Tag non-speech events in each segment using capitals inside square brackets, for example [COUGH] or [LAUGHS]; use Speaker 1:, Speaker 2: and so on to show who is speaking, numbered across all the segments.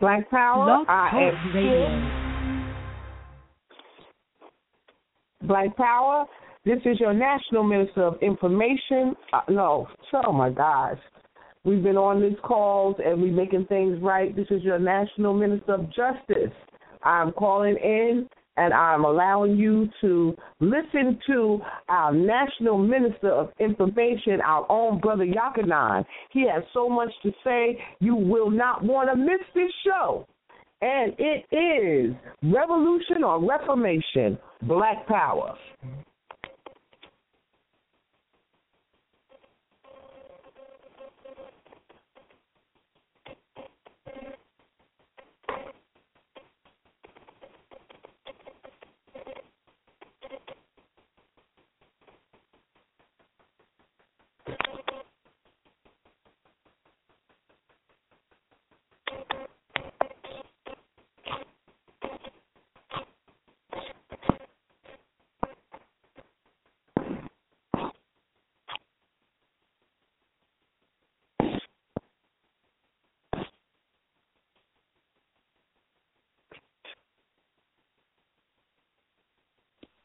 Speaker 1: Black Power.
Speaker 2: Blog
Speaker 1: I am
Speaker 2: Radio.
Speaker 1: Black Power. This is your National Minister of Information. Uh, no, oh my gosh. We've been on these calls and we're making things right. This is your National Minister of Justice. I'm calling in and I'm allowing you to listen to our National Minister of Information, our own brother Yakanan. He has so much to say, you will not want to miss this show. And it is Revolution or Reformation, Black Power.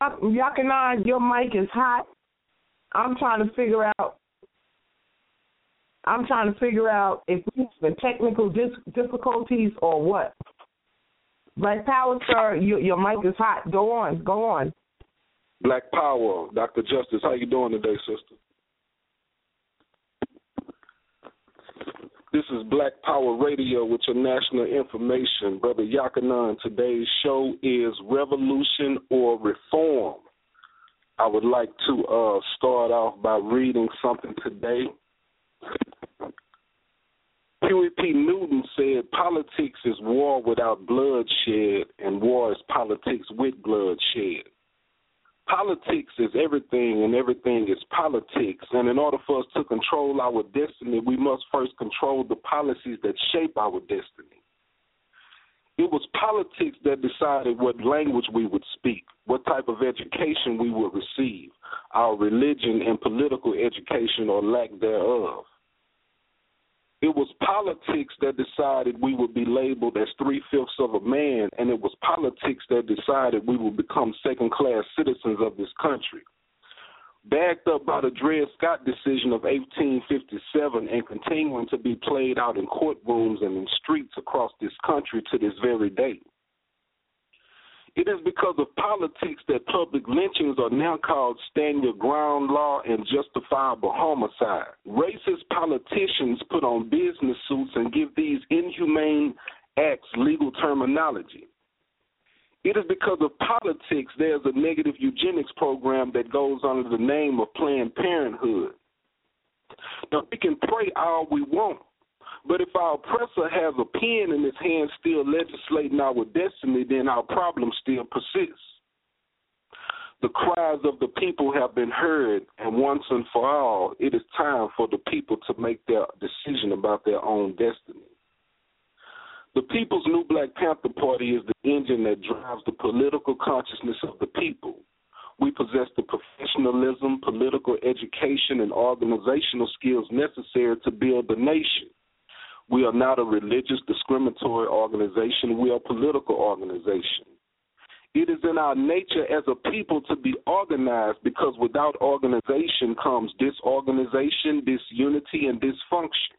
Speaker 1: Yakanan, your mic is hot. I'm trying to figure out. I'm trying to figure out if we have technical difficulties or what. Black Power, sir, you, your mic is hot. Go on, go on.
Speaker 3: Black Power, Dr. Justice, how you doing today, sister? This is Black Power Radio with your national information. Brother Yakanan, today's show is Revolution or Reform. I would like to uh, start off by reading something today. Huey P. Newton said, Politics is war without bloodshed, and war is politics with bloodshed. Politics is everything, and everything is politics. And in order for us to control our destiny, we must first control the policies that shape our destiny. It was politics that decided what language we would speak, what type of education we would receive, our religion and political education or lack thereof. It was politics that decided we would be labeled as three fifths of a man, and it was politics that decided we would become second class citizens of this country. Backed up by the Dred Scott decision of 1857 and continuing to be played out in courtrooms and in streets across this country to this very day. It is because of politics that public lynchings are now called stand your ground law and justifiable homicide. Racist politicians put on business suits and give these inhumane acts legal terminology. It is because of politics there's a negative eugenics program that goes under the name of Planned Parenthood. Now, we can pray all we want, but if our oppressor has a pen in his hand still legislating our destiny, then our problem still persists. The cries of the people have been heard, and once and for all, it is time for the people to make their decision about their own destiny. The People's New Black Panther Party is the engine that drives the political consciousness of the people. We possess the professionalism, political education, and organizational skills necessary to build the nation. We are not a religious discriminatory organization. We are a political organization. It is in our nature as a people to be organized because without organization comes disorganization, disunity, and dysfunction.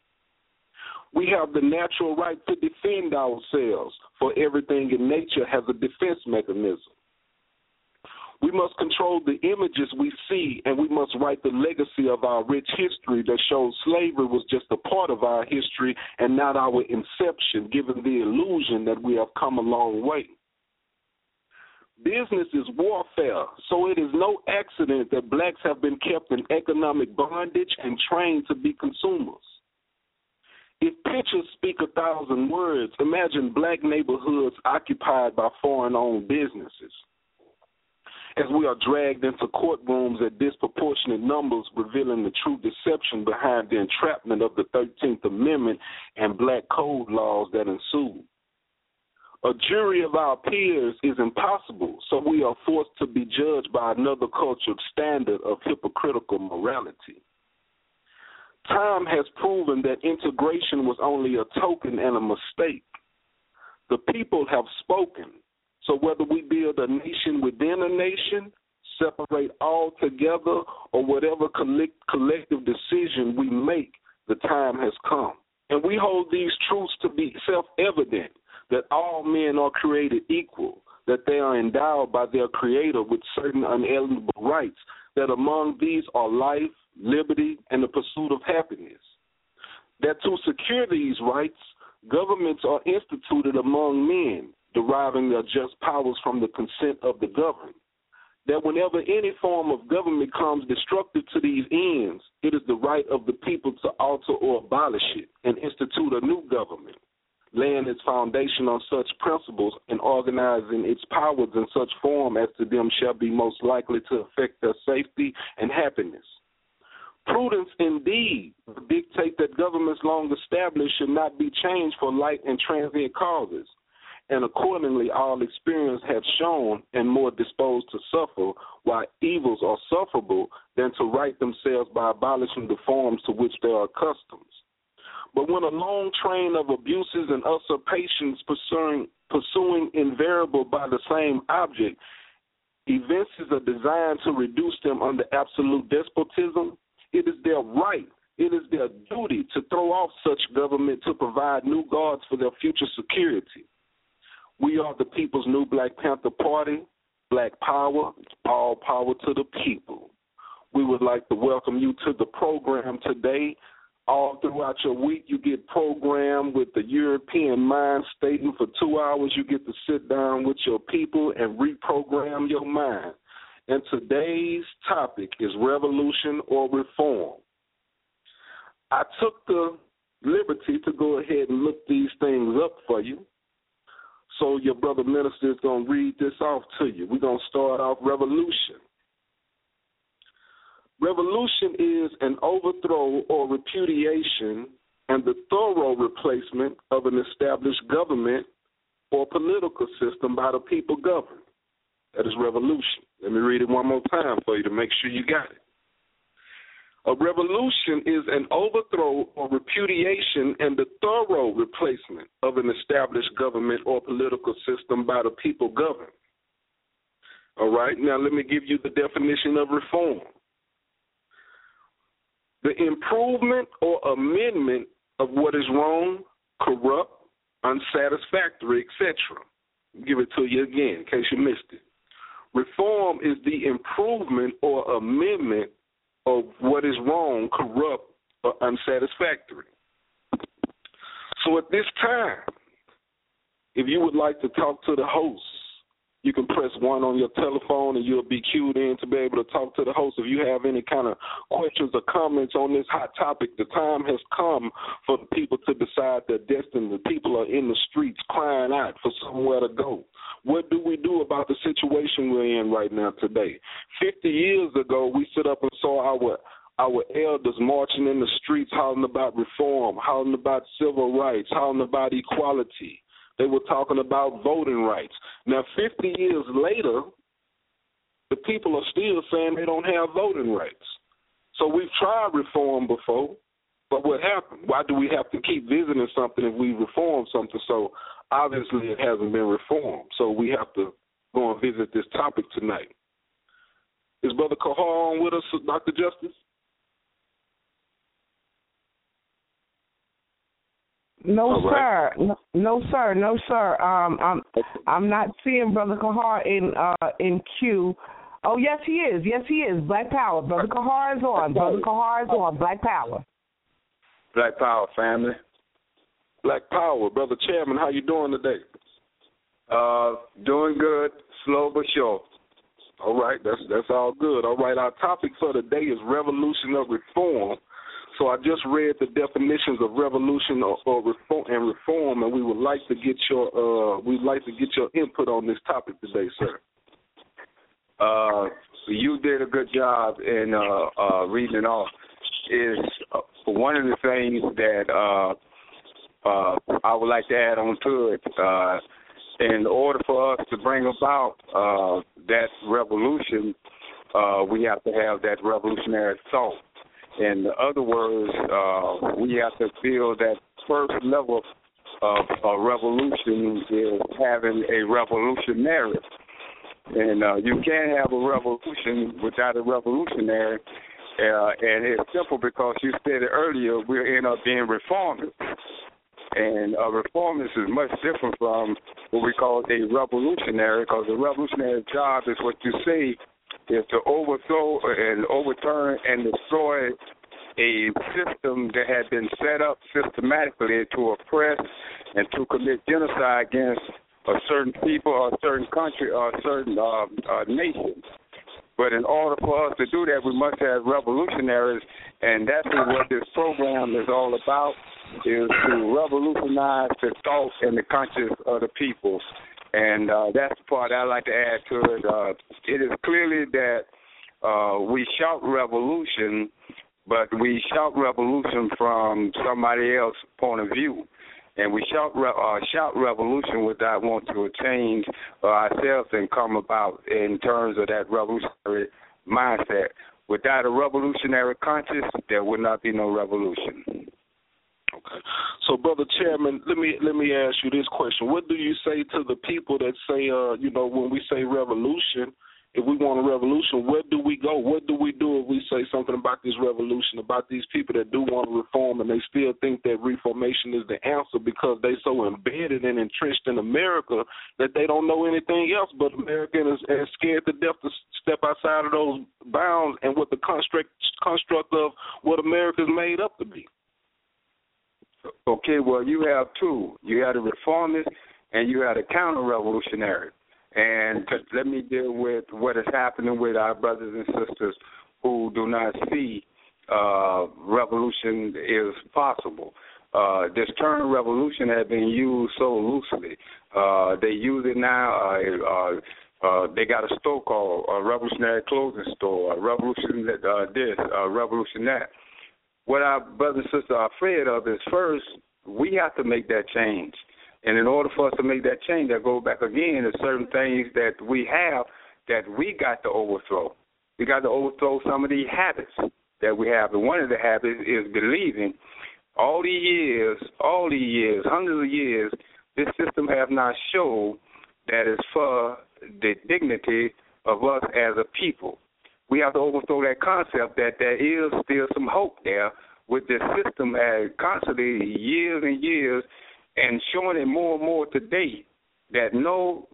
Speaker 3: We have the natural right to defend ourselves, for everything in nature has a defense mechanism. We must control the images we see, and we must write the legacy of our rich history that shows slavery was just a part of our history and not our inception, given the illusion that we have come a long way. Business is warfare, so it is no accident that blacks have been kept in economic bondage and trained to be consumers. If pictures speak a thousand words, imagine black neighborhoods occupied by foreign owned businesses as we are dragged into courtrooms at disproportionate numbers, revealing the true deception behind the entrapment of the 13th Amendment and black code laws that ensue. A jury of our peers is impossible, so we are forced to be judged by another cultural standard of hypocritical morality. Time has proven that integration was only a token and a mistake. The people have spoken. So whether we build a nation within a nation, separate all together, or whatever collective decision we make, the time has come. And we hold these truths to be self evident that all men are created equal, that they are endowed by their Creator with certain unalienable rights, that among these are life, liberty, and the pursuit of happiness. That to secure these rights, governments are instituted among men, deriving their just powers from the consent of the governed. That whenever any form of government comes destructive to these ends, it is the right of the people to alter or abolish it and institute a new government laying its foundation on such principles and organizing its powers in such form as to them shall be most likely to affect their safety and happiness. Prudence indeed dictate that governments long established should not be changed for light and transient causes, and accordingly all experience have shown and more disposed to suffer, while evils are sufferable than to right themselves by abolishing the forms to which they are accustomed. But when a long train of abuses and usurpations pursuing, pursuing invariable by the same object, events are designed to reduce them under absolute despotism, it is their right, it is their duty to throw off such government to provide new guards for their future security. We are the people's new Black Panther Party, Black Power, all power to the people. We would like to welcome you to the program today all throughout your week. You get programmed with the European mind statement for two hours. You get to sit down with your people and reprogram your mind. And today's topic is revolution or reform. I took the liberty to go ahead and look these things up for you. So your brother minister is going to read this off to you. We're going to start off revolution. Revolution is an overthrow or repudiation and the thorough replacement of an established government or political system by the people governed. That is revolution. Let me read it one more time for you to make sure you got it. A revolution is an overthrow or repudiation and the thorough replacement of an established government or political system by the people governed. All right, now let me give you the definition of reform the improvement or amendment of what is wrong, corrupt, unsatisfactory, etc. Give it to you again in case you missed it. Reform is the improvement or amendment of what is wrong, corrupt, or unsatisfactory. So at this time, if you would like to talk to the host you can press one on your telephone and you'll be queued in to be able to talk to the host. If you have any kind of questions or comments on this hot topic, the time has come for the people to decide their destiny. The people are in the streets crying out for somewhere to go. What do we do about the situation we're in right now today? 50 years ago, we stood up and saw our our elders marching in the streets hollering about reform, hollering about civil rights, hollering about equality. They were talking about voting rights. Now, 50 years later, the people are still saying they don't have voting rights. So we've tried reform before, but what happened? Why do we have to keep visiting something if we reform something? So obviously it hasn't been reformed. So we have to go and visit this topic tonight. Is Brother Kahar on with us, Dr. Justice?
Speaker 1: No, right. sir. No, no, sir. No, sir. Um, I'm I'm not seeing Brother Kahar in uh in queue. Oh, yes, he is. Yes, he is. Black Power. Brother Kahar is on. Brother Kahar is on. Black Power.
Speaker 2: Black Power family.
Speaker 3: Black Power, Brother Chairman. How you doing today?
Speaker 2: Uh, doing good. Slow but sure.
Speaker 3: All right, that's that's all good. All right, our topic for today is revolution of reform. So I just read the definitions of revolution or, or reform and reform, and we would like to get your uh, we'd like to get your input on this topic today, sir.
Speaker 2: Uh, you did a good job in uh, uh, reading it off. Is uh, one of the things that uh, I would like to add on to it. Uh, in order for us to bring about uh, that revolution, uh, we have to have that revolutionary thought. In other words, uh, we have to feel that first level of a revolution is having a revolutionary. And uh, you can't have a revolution without a revolutionary. Uh, and it's simple because you said it earlier, we'll end up being reformers. And a reformist is much different from what we call a revolutionary because a revolutionary job is what you say is to overthrow and overturn and destroy a system that had been set up systematically to oppress and to commit genocide against a certain people or a certain country or a certain uh, uh, nation. But in order for us to do that, we must have revolutionaries, and that's what this program is all about: is to revolutionize the thoughts and the conscience of the people. And uh, that's the part I like to add to it. Uh, it is clearly that uh, we shout revolution, but we shout revolution from somebody else's point of view. And we shout uh, shout revolution without wanting to change uh, ourselves and come about in terms of that revolutionary mindset. Without a revolutionary conscience, there would not be no revolution.
Speaker 3: Okay. So, brother chairman, let me let me ask you this question: What do you say to the people that say, uh, you know, when we say revolution, if we want a revolution, where do we go? What do we do if we say something about this revolution, about these people that do want to reform and they still think that reformation is the answer because they're so embedded and entrenched in America that they don't know anything else but America and is, and scared to death to step outside of those bounds and what the construct construct of what America is made up to be.
Speaker 2: Okay, well you have two. You have the reformist and you have the counter revolutionary. And let me deal with what is happening with our brothers and sisters who do not see uh, revolution is possible. Uh, this term revolution has been used so loosely. Uh, they use it now. Uh, uh, uh, they got a store called a Revolutionary Clothing Store, a Revolution uh, this, a Revolution that. What our brothers and sisters are afraid of is first we have to make that change. And in order for us to make that change, that go back again to certain things that we have that we got to overthrow. We got to overthrow some of the habits that we have. And one of the habits is believing all these years, all these years, hundreds of years, this system have not shown that is for the dignity of us as a people. We have to overthrow that concept that there is still some hope there with this system as constantly years and years and showing it more and more today that no,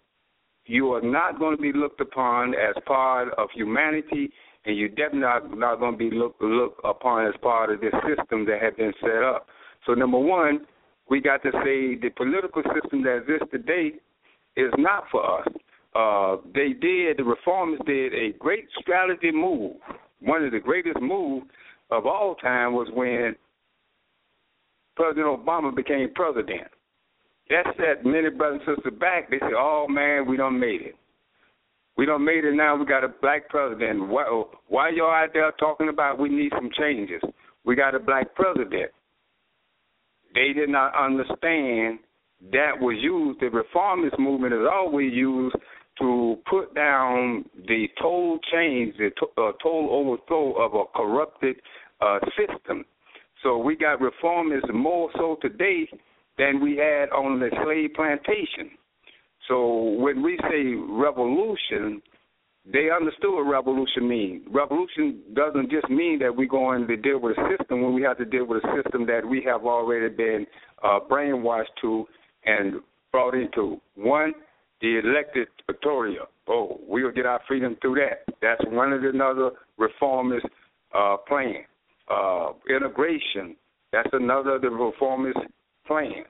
Speaker 2: you are not going to be looked upon as part of humanity, and you're definitely not, not going to be looked look upon as part of this system that has been set up. So, number one, we got to say the political system that exists today is not for us. Uh, they did, the reformers did a great strategy move. One of the greatest moves of all time was when President Obama became president. That set many brothers and sisters back. They said, "Oh man, we don't made it. We don't made it. Now we got a black president. Why, why y'all out there talking about we need some changes? We got a black president." They did not understand that was used. The reformist movement is always used to put down the total change, the to, uh, total overthrow of a corrupted uh, system. So we got reformists more so today than we had on the slave plantation. So when we say revolution, they understood what revolution means. Revolution doesn't just mean that we're going to deal with a system when we have to deal with a system that we have already been uh, brainwashed to and brought into. One, the elected Pretoria. Oh, we'll get our freedom through that. That's one of the another reformist uh, plan uh, integration. That's another of the reformist plan.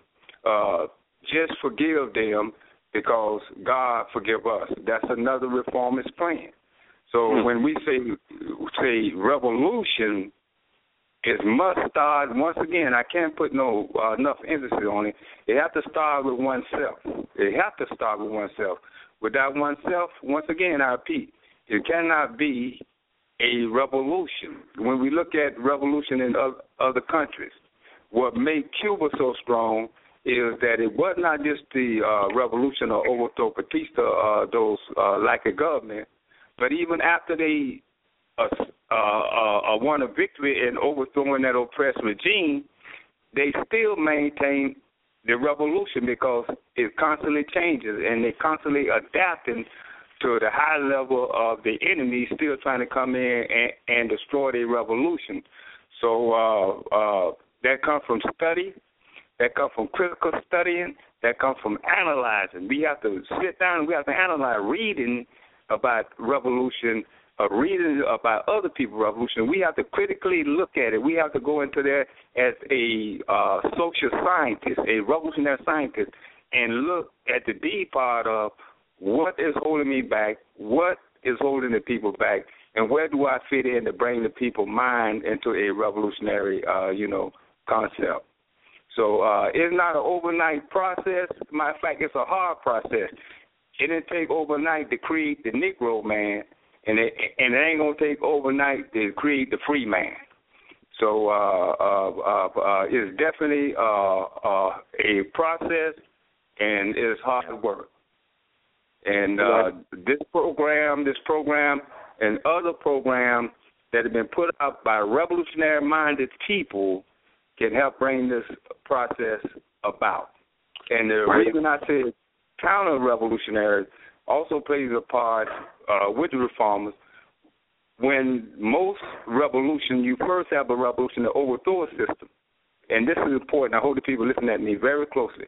Speaker 2: Uh, just forgive them because God forgive us. That's another reformist plan. So hmm. when we say say revolution, it must start once again. I can't put no uh, enough emphasis on it. It has to start with oneself. It has to start with oneself. Without oneself, once again, I repeat, it cannot be a revolution. When we look at revolution in other countries, what made Cuba so strong is that it was not just the uh, revolution or overthrow Batista, uh, those uh, like a government, but even after they uh, uh, uh, won a victory in overthrowing that oppressed regime, they still maintained the revolution because it constantly changes and they constantly adapting to the high level of the enemy still trying to come in and, and destroy the revolution. So uh, uh, that comes from study, that comes from critical studying, that comes from analyzing. We have to sit down, and we have to analyze reading about revolution, uh, reading about other people's revolution. We have to critically look at it. We have to go into there as a uh, social scientist, a revolutionary scientist, and look at the D part of what is holding me back, what is holding the people back, and where do I fit in to bring the people mind into a revolutionary, uh, you know, concept. So uh, it's not an overnight process. Matter of fact, it's a hard process. It didn't take overnight to create the Negro man, and it and it ain't gonna take overnight to create the free man. So uh, uh, uh, uh, it's definitely uh, uh, a process, and it's hard work. And uh, this program, this program, and other programs that have been put up by revolutionary-minded people can help bring this process about. And the reason I say counter-revolutionary also plays a part uh, with the reformers. When most revolution, you first have a revolution to overthrow a system. And this is important. I hope the people listen at me very closely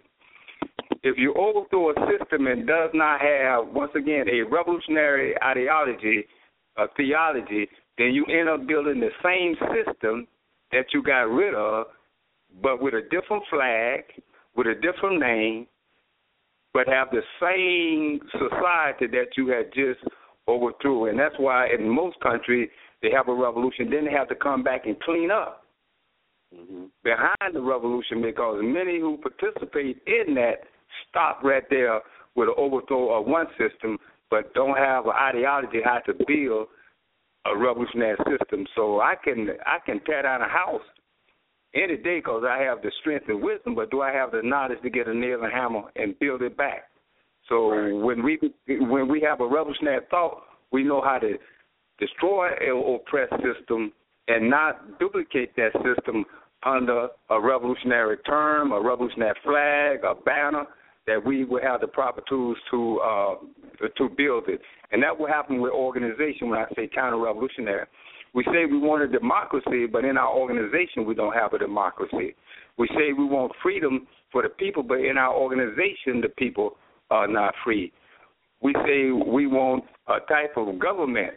Speaker 2: if you overthrow a system and does not have, once again, a revolutionary ideology, a theology, then you end up building the same system that you got rid of, but with a different flag, with a different name, but have the same society that you had just overthrew. And that's why in most countries they have a revolution, then they have to come back and clean up mm-hmm. behind the revolution because many who participate in that stop right there with an overthrow of one system, but don't have an ideology how to build a revolutionary system. So I can I can tear down a house any day because I have the strength and wisdom, but do I have the knowledge to get a nail and hammer and build it back? So right. when we when we have a revolutionary thought, we know how to destroy an oppressed system and not duplicate that system under a revolutionary term, a revolutionary flag, a banner, that we will have the proper tools to uh, to build it. And that will happen with organization when I say counter-revolutionary. We say we want a democracy, but in our organization we don't have a democracy. We say we want freedom for the people, but in our organization the people are not free. We say we want a type of government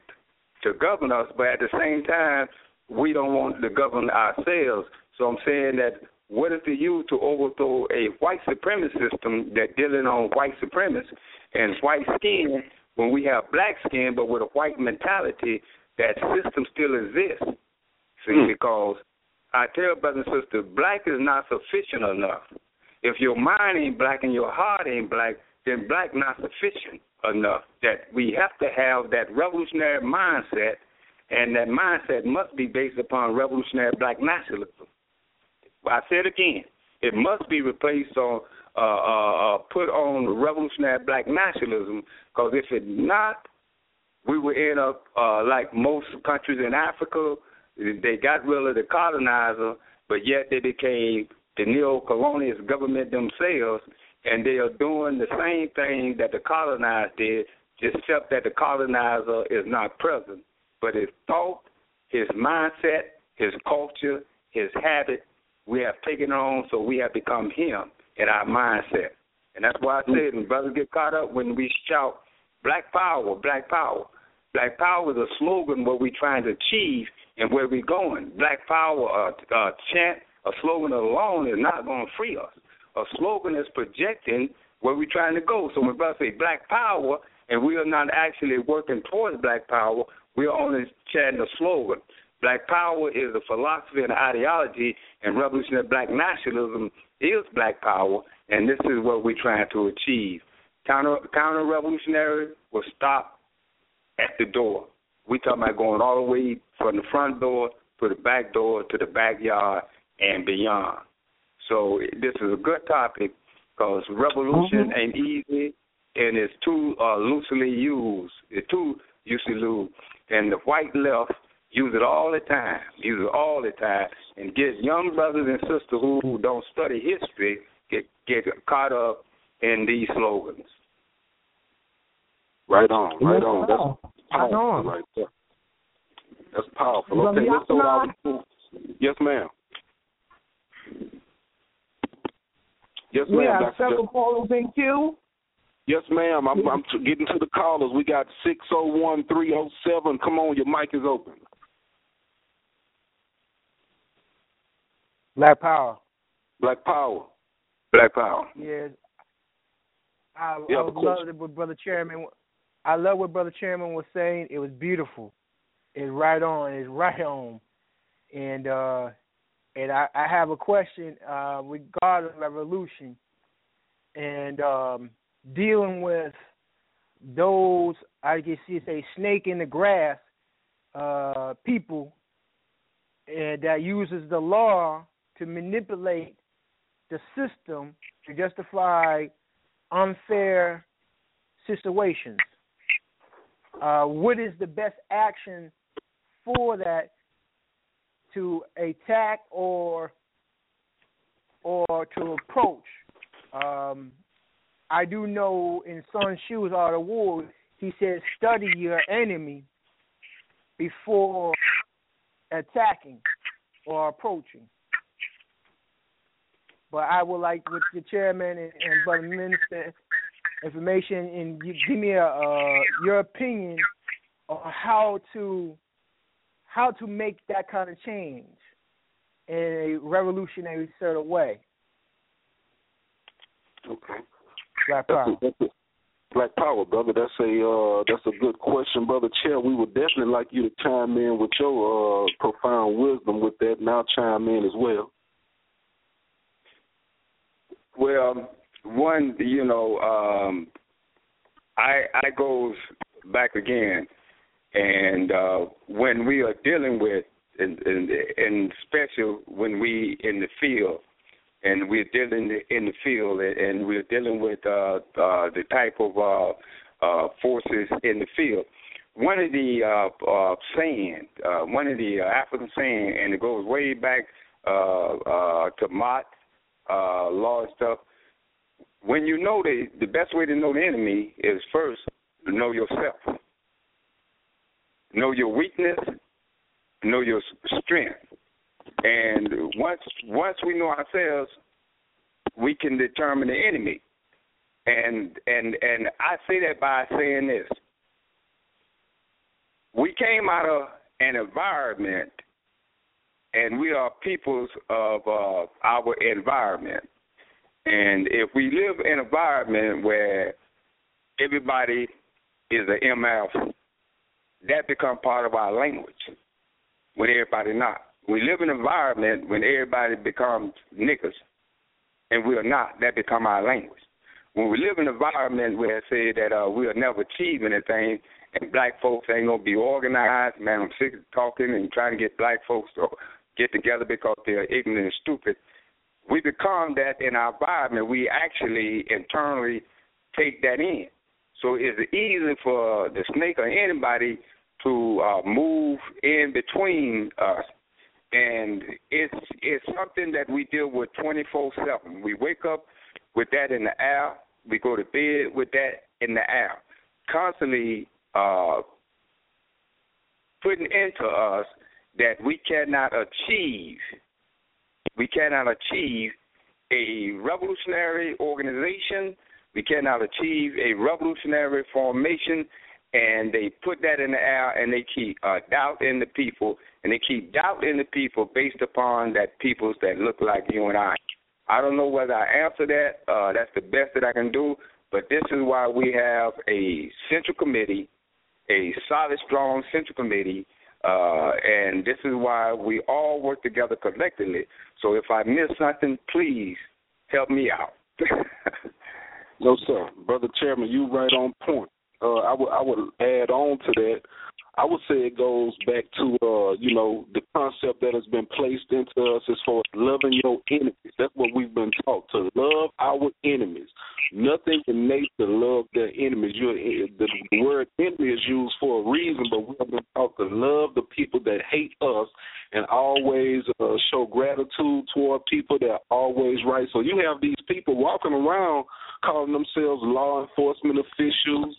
Speaker 2: to govern us, but at the same time we don't want to govern ourselves. So I'm saying that what if they use to overthrow a white supremacist system that dealing on white supremacists and white skin when we have black skin but with a white mentality, that system still exists. See, mm. because I tell brothers and sisters, black is not sufficient enough. If your mind ain't black and your heart ain't black, then black not sufficient enough. That we have to have that revolutionary mindset, and that mindset must be based upon revolutionary black nationalism. I said again, it must be replaced on uh, uh, uh, put on revolutionary black nationalism because if it not, we will end up uh, like most countries in Africa. They got rid of the colonizer, but yet they became the neo-colonialist government themselves, and they are doing the same thing that the colonizer did, just except that the colonizer is not present, but his thought, his mindset, his culture, his habit, we have taken on, so we have become him in our mindset. And that's why I said when brothers get caught up when we shout black power, black power. Black power is a slogan what we're trying to achieve and where we're going. Black power, uh, uh, chant, a slogan alone is not going to free us. A slogan is projecting where we're trying to go. So when brothers say black power and we are not actually working towards black power, we are only chanting a slogan. Black power is a philosophy and ideology, and revolutionary black nationalism is black power, and this is what we're trying to achieve. Counter counter revolutionary will stop at the door. We talking about going all the way from the front door to the back door to the backyard and beyond. So this is a good topic because revolution mm-hmm. ain't easy and it's too uh, loosely used. It's too loosely used, and the white left Use it all the time. Use it all the time. And get young brothers and sisters who, who don't study history get get caught up in these slogans.
Speaker 3: Right on, right on. That's
Speaker 1: Right
Speaker 3: powerful
Speaker 1: on.
Speaker 3: right there. That's powerful. Okay, let's go
Speaker 1: Yakuna.
Speaker 3: to Yes, ma'am. Yes, ma'am.
Speaker 1: We have
Speaker 3: Dr.
Speaker 1: several callers in queue.
Speaker 3: Yes, ma'am. I'm, I'm t- getting to the callers. We got six zero one three zero seven. Come on, your mic is open.
Speaker 4: Black Power.
Speaker 3: Black Power.
Speaker 2: Black Power.
Speaker 4: Yeah. I,
Speaker 3: Yeah,
Speaker 4: I
Speaker 3: of course.
Speaker 4: love what Brother Chairman. I love what Brother Chairman was saying. It was beautiful. It's right on. It's right on. And uh, and I, I have a question uh, regarding revolution and um, dealing with those I guess you say snake in the grass uh, people and that uses the law to manipulate the system to justify unfair situations. Uh, what is the best action for that to attack or or to approach? Um, I do know in Sun Tzu's Art of War, he says study your enemy before attacking or approaching. But I would like with the chairman and, and brother minister information and you give me a uh, your opinion on how to how to make that kind of change in a revolutionary sort of way.
Speaker 3: Okay.
Speaker 4: Black
Speaker 3: That's
Speaker 4: Power.
Speaker 3: a, that's a, Black Power, brother. That's a uh, that's a good question, brother Chair. We would definitely like you to chime in with your uh, profound wisdom with that. Now chime in as well.
Speaker 2: Well, one, you know, um, I I goes back again, and uh, when we are dealing with, and, and, and special when we in the field, and we're dealing in the field, and, we're dealing with uh, uh, the type of uh, uh, forces in the field. One of the uh, uh, saying, uh, one of the uh, African saying, and it goes way back uh, uh, to Ma'at uh, law and stuff. When you know the the best way to know the enemy is first know yourself, know your weakness, know your strength, and once once we know ourselves, we can determine the enemy. And and and I say that by saying this: we came out of an environment and we are peoples of uh, our environment. And if we live in an environment where everybody is an MF, that become part of our language. When everybody not, we live in an environment when everybody becomes niggers and we are not. That become our language. When we live in an environment where it say that uh, we'll never achieve anything, and black folks ain't gonna be organized, man, I'm sick of talking and trying to get black folks to get together because they're ignorant and stupid. We become that in our environment. We actually internally take that in. So it's easy for the snake or anybody to uh, move in between us. And it's it's something that we deal with 24/7. We wake up with that in the air. We go to bed with that in the air, constantly uh, putting into us that we cannot achieve. We cannot achieve a revolutionary organization. We cannot achieve a revolutionary formation, and they put that in the air, and they keep uh, doubt in the people, and they keep doubt in the people based upon that peoples that look like you and I. I don't know whether I answer that. Uh, that's the best that I can do. But this is why we have a central committee, a solid, strong central committee, uh, and this is why we all work together collectively. So if I miss something, please help me out. [LAUGHS]
Speaker 3: No, sir, brother Chairman, you right on point. Uh, I would I would add on to that. I would say it goes back to uh, you know, the concept that has been placed into us as far as loving your enemies. That's what we've been taught to love our enemies. Nothing in nature love their enemies. You the, the word enemy is used for a reason, but we have been taught to love the people that hate us and always uh, show gratitude toward people that are always right. So you have these people walking around calling themselves law enforcement officials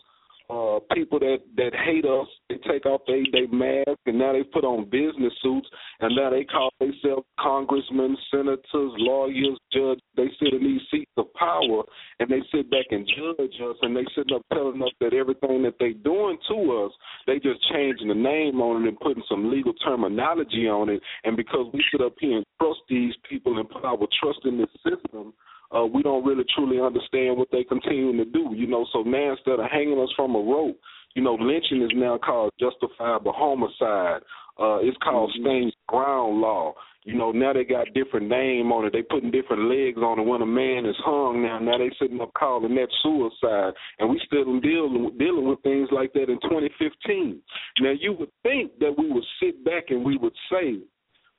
Speaker 3: uh, people that that hate us, they take off their they mask and now they put on business suits and now they call themselves congressmen, senators, lawyers, judges. They sit in these seats of power and they sit back and judge us and they sit up telling us that everything that they doing to us, they just changing the name on it and putting some legal terminology on it. And because we sit up here and trust these people and put our trust in this system, uh, we don't really truly understand what they continue to do. You know, so now instead of hanging us from a rope, you know, lynching is now called justifiable homicide. Uh, it's called mm-hmm. stained ground law. You know, now they got different name on it. They putting different legs on it. When a man is hung now, now they sitting up calling that suicide, and we still dealing dealing with things like that in 2015. Now you would think that we would sit back and we would say,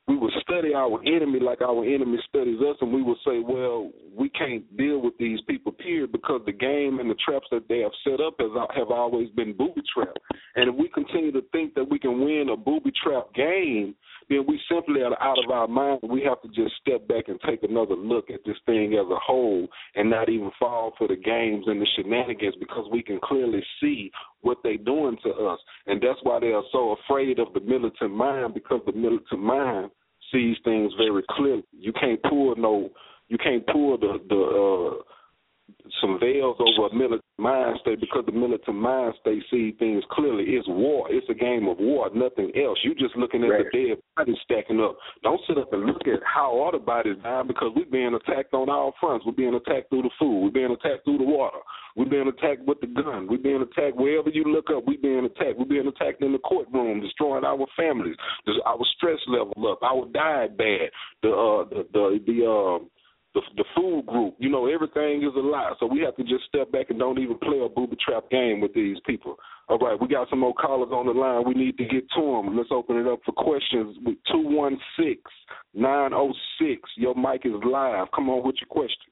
Speaker 3: we would study our enemy like our enemy studies us, and we would say, well, we can't deal with these people, period, because the game and the traps that they have set up has, have always been booby trap. And if we continue to think that we can win a booby trap game, then we simply are out of our mind. We have to just step back and take another look at this thing as a whole and not even fall for the games and the shenanigans because we can clearly see what they're doing to us. And that's why they are so afraid of the militant mind because the militant mind sees things very clearly. You can't pull no, you can't pull the the uh, some veils over a militant mind state because the militant mind state sees things clearly. It's war. It's a game of war, nothing else. You're just looking at right. the dead bodies stacking up. Don't sit up and look at how all the bodies dying because we're being attacked on all fronts. We're being attacked through the food. We're being attacked through the water. We're being attacked with the gun. We're being attacked wherever you look up. We're being attacked. We're being attacked in the courtroom, destroying our families, our stress level up, our diet bad, the uh, the the the uh, the the food group. You know, everything is a lie. So we have to just step back and don't even play a booby trap game with these people. All right, we got some more callers on the line. We need to get to them. Let's open it up for questions with two one six nine zero oh six. Your mic is live. Come on with your question.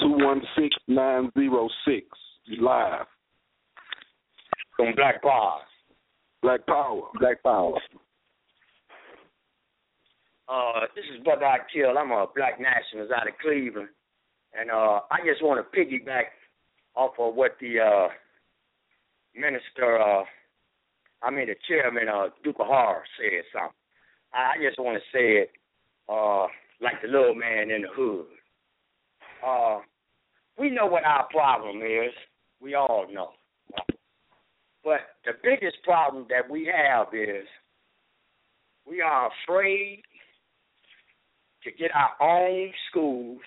Speaker 3: Two one six nine zero six. Live.
Speaker 5: From Black Power.
Speaker 3: Black Power.
Speaker 5: Black Power. Uh, this is Brother Akil. I'm a black nationalist out of Cleveland. And uh, I just want to piggyback off of what the uh, minister, uh, I mean the chairman, uh, Duke Har said something. I just want to say it uh, like the little man in the hood. Uh, we know what our problem is. We all know. But the biggest problem that we have is we are afraid to get our own schools,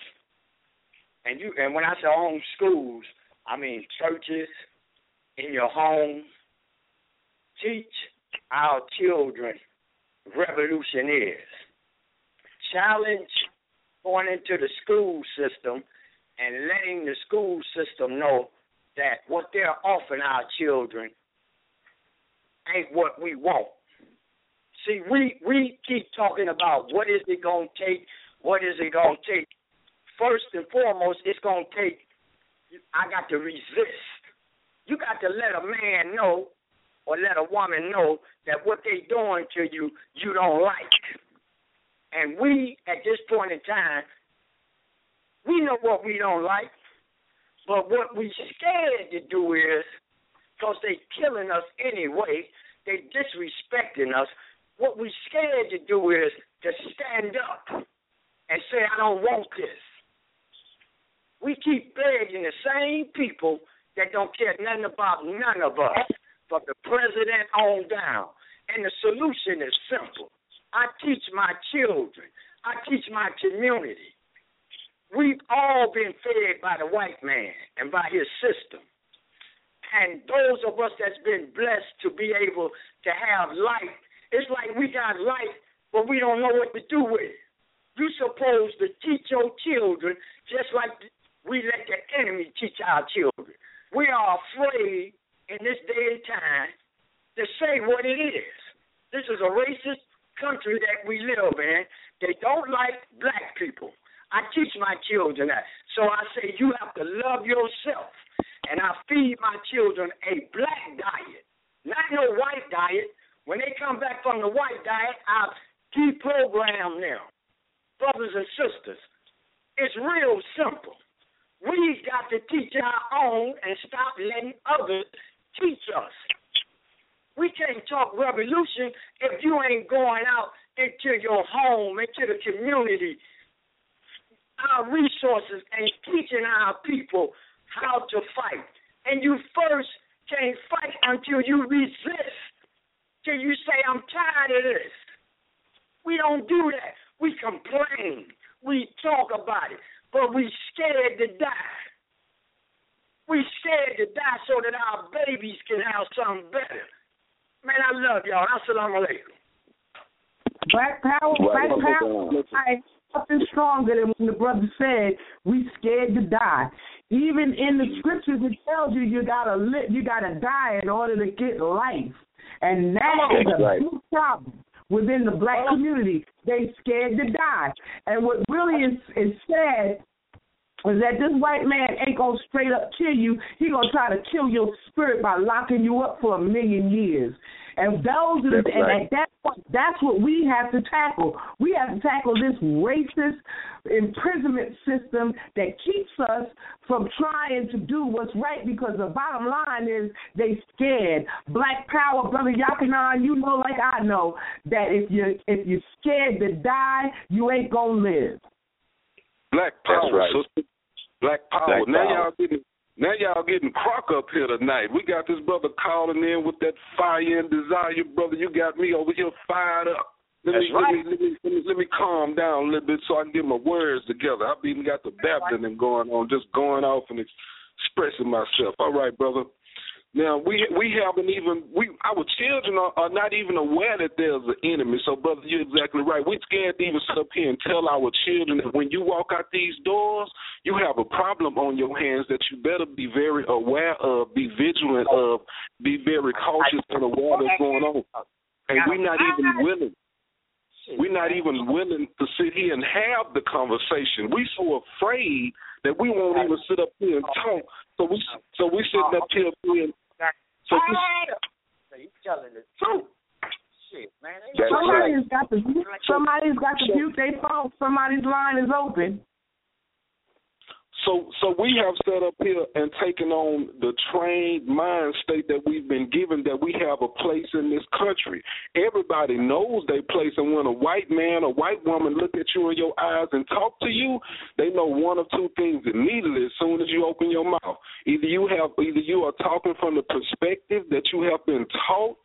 Speaker 5: and you and when I say own schools, I mean churches in your home. Teach our children revolution is. Challenge going into the school system and letting the school system know that what they're offering our children ain't what we want. See, we we keep talking about what is it going to take? What is it going to take? First and foremost, it's going to take. I got to resist. You got to let a man know or let a woman know that what they doing to you, you don't like. And we, at this point in time, we know what we don't like. But what we scared to do is, because they killing us anyway, they disrespecting us, what we're scared to do is to stand up and say, I don't want this. We keep begging the same people that don't care nothing about none of us, from the president on down. And the solution is simple. I teach my children. I teach my community. We've all been fed by the white man and by his system. And those of us that's been blessed to be able to have life it's like we got life, but we don't know what to do with it. You supposed to teach your children just like we let the enemy teach our children. We are afraid in this day and time to say what it is. This is a racist country that we live in. They don't like black people. I teach my children that. So I say you have to love yourself. And I feed my children a black diet, not no white diet. When they come back from the white diet, I deprogram them. Brothers and sisters, it's real simple. We've got to teach our own and stop letting others teach us. We can't talk revolution if you ain't going out into your home, into the community, our resources, and teaching our people how to fight. And you first can't fight until you resist, till you say, I'm tired of this. We don't do that. We complain. We talk about it. But we scared to die. We scared to die so that our babies can have something better. Man, I love y'all. Assalamu alaikum.
Speaker 1: Black power, black power. I nothing stronger than when the brother said we scared to die. Even in the scriptures, it tells you you gotta live, you gotta die in order to get life, and that is a right. big problem within the black community. They scared to die, and what really is is sad is that this white man ain't gonna straight up kill you. He gonna try to kill your spirit by locking you up for a million years. And those are the, and right. at that that's what we have to tackle. We have to tackle this racist imprisonment system that keeps us from trying to do what's right. Because the bottom line is they scared. Black Power, brother Yakanan, you know like I know that if you if you're scared to die, you ain't gonna live.
Speaker 3: Black Power, right. Black Power. Black now power. y'all getting now y'all getting crock up here tonight. We got this brother calling in with that fire and desire, brother. You got me over here fired up. Let me,
Speaker 5: right.
Speaker 3: let, me, let, me, let, me, let me calm down a little bit so I can get my words together. I've even got the babbling going on, just going off and expressing myself. All right, brother. Now we we haven't even we our children are, are not even aware that there's an enemy. So brother, you're exactly right. We're scared to even sit up here and tell our children that when you walk out these doors, you have a problem on your hands that you better be very aware of, be vigilant of, be very cautious and aware that's going on. And we're not even willing. We're not even willing to sit here and have the conversation. We're so afraid that we won't even sit up here and talk. So we so we sitting up here being so
Speaker 5: this, telling the truth. Shit, man.
Speaker 1: Somebody's got the somebody's got the mute their phone. Somebody's line is open.
Speaker 3: So, so we have set up here and taken on the trained mind state that we've been given that we have a place in this country. Everybody knows their place, and when a white man or white woman look at you in your eyes and talk to you, they know one of two things immediately as soon as you open your mouth. Either you have, either you are talking from the perspective that you have been taught.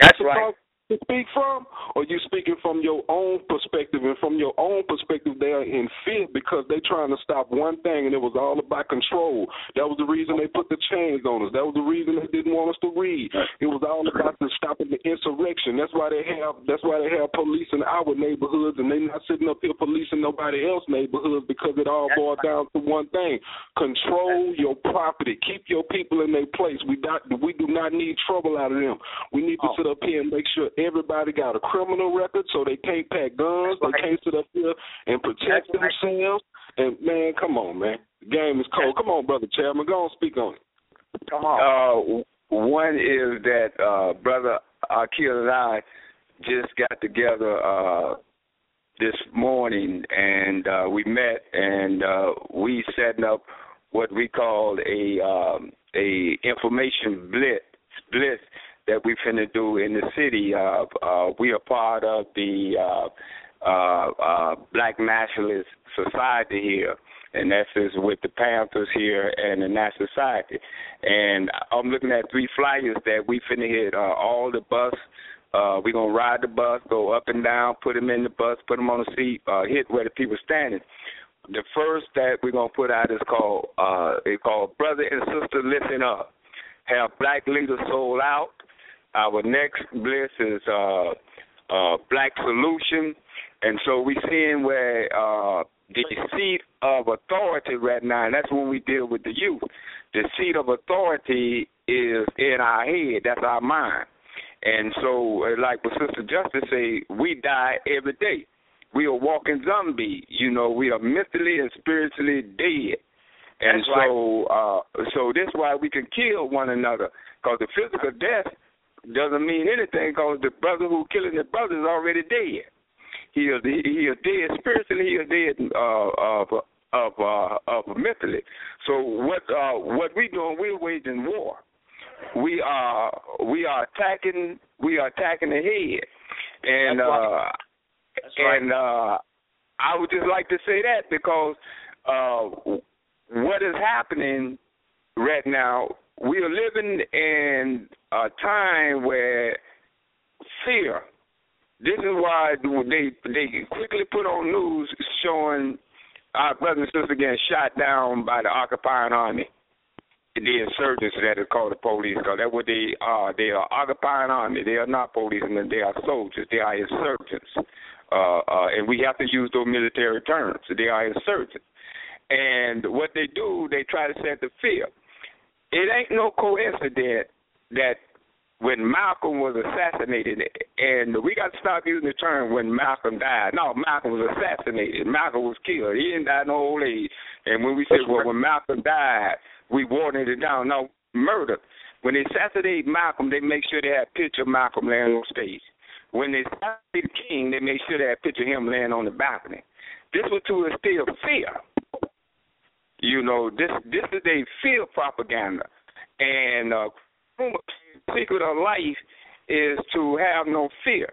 Speaker 5: That's right. Talk,
Speaker 3: to speak from, or you speaking from your own perspective? And from your own perspective, they are in fear because they're trying to stop one thing, and it was all about control. That was the reason they put the chains on us. That was the reason they didn't want us to read. It was all about the stopping the insurrection. That's why they have. That's why they have police in our neighborhoods, and they're not sitting up here policing nobody else's neighborhoods because it all boils down to one thing: control your property, keep your people in their place. We not. We do not need trouble out of them. We need to oh. sit up here and make sure everybody got a criminal record, so they can't pack guns. They can't sit up here and protect themselves. And man, come on, man, the game is cold. Come on, brother Chairman, go on, speak on it.
Speaker 5: Come on.
Speaker 2: Uh, one is that uh, brother Akil and I just got together uh, this morning, and uh, we met, and uh, we setting up what we call a um, a information blitz blitz that we finna do in the city. Uh, uh, we are part of the uh, uh, uh, Black Nationalist Society here, and that's with the Panthers here and the National Society. And I'm looking at three flyers that we finna hit uh, all the bus. Uh, we're gonna ride the bus, go up and down, put them in the bus, put them on the seat, uh, hit where the people standing. The first that we're gonna put out is called uh, it's called Brother and Sister Listen Up. Have Black Leaders Sold Out our next bliss is uh, uh, Black Solution, and so we're seeing where uh, the seat of authority right now, and that's when we deal with the youth. The seat of authority is in our head. That's our mind. And so, uh, like what Sister Justice say, we die every day. We are walking zombie. You know, we are mentally and spiritually dead. And
Speaker 5: That's
Speaker 2: so, uh, so that's why we can kill one another. Because the physical death doesn't mean anything. Because the brother who killing the brother is already dead. He is he is dead spiritually. He is dead uh, of of uh, of mentally. So what uh, what we doing? We're waging war. We are we are attacking we are attacking the head, and
Speaker 5: That's right.
Speaker 2: uh,
Speaker 5: That's right.
Speaker 2: and uh, I would just like to say that because uh, what is happening right now, we are living in a time where fear. This is why they they quickly put on news showing our brothers and sisters getting shot down by the occupying army. The insurgents that is called the police, because that's what they are. They are occupying army. They are not policemen. They are soldiers. They are insurgents. Uh, uh, and we have to use those military terms. They are insurgents. And what they do, they try to set the fear. It ain't no coincidence that when Malcolm was assassinated, and we got to stop using the term when Malcolm died. No, Malcolm was assassinated. Malcolm was killed. He didn't die in old age. And when we say, well, when Malcolm died, we watered it down. No, murder. When they assassinate Malcolm, they make sure they have a picture of Malcolm laying on stage. When they assassinate the king, they make sure they have a picture of him laying on the balcony. This was to instill fear. You know, this this is a fear propaganda, and uh, secret of life is to have no fear.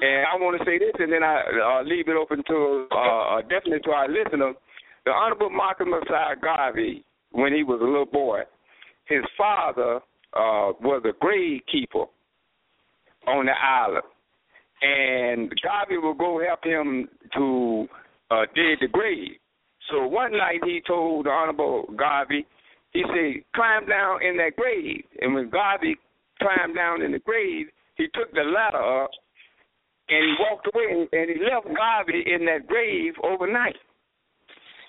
Speaker 2: And I want to say this, and then I uh, leave it open to uh, definitely to our listeners. The Honorable Malcolm Mosiah Garvey, when he was a little boy, his father uh, was a grave keeper on the island, and Garvey would go help him to uh, dig the grave. So one night he told the Honorable Garvey, he said, climb down in that grave. And when Garvey climbed down in the grave, he took the ladder up and he walked away and he left Garvey in that grave overnight.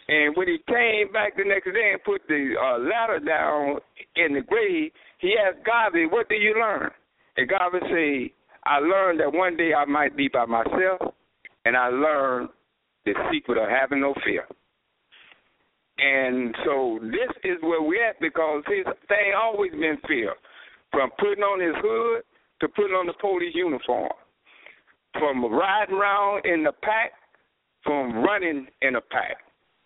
Speaker 2: And when he came back the next day and put the uh, ladder down in the grave, he asked Garvey, "What did you learn?" And Garvey said, "I learned that one day I might be by myself, and I learned the secret of having no fear." And so this is where we're at because his thing always been fear, from putting on his hood to putting on the police uniform, from riding around in the pack, from running in a pack.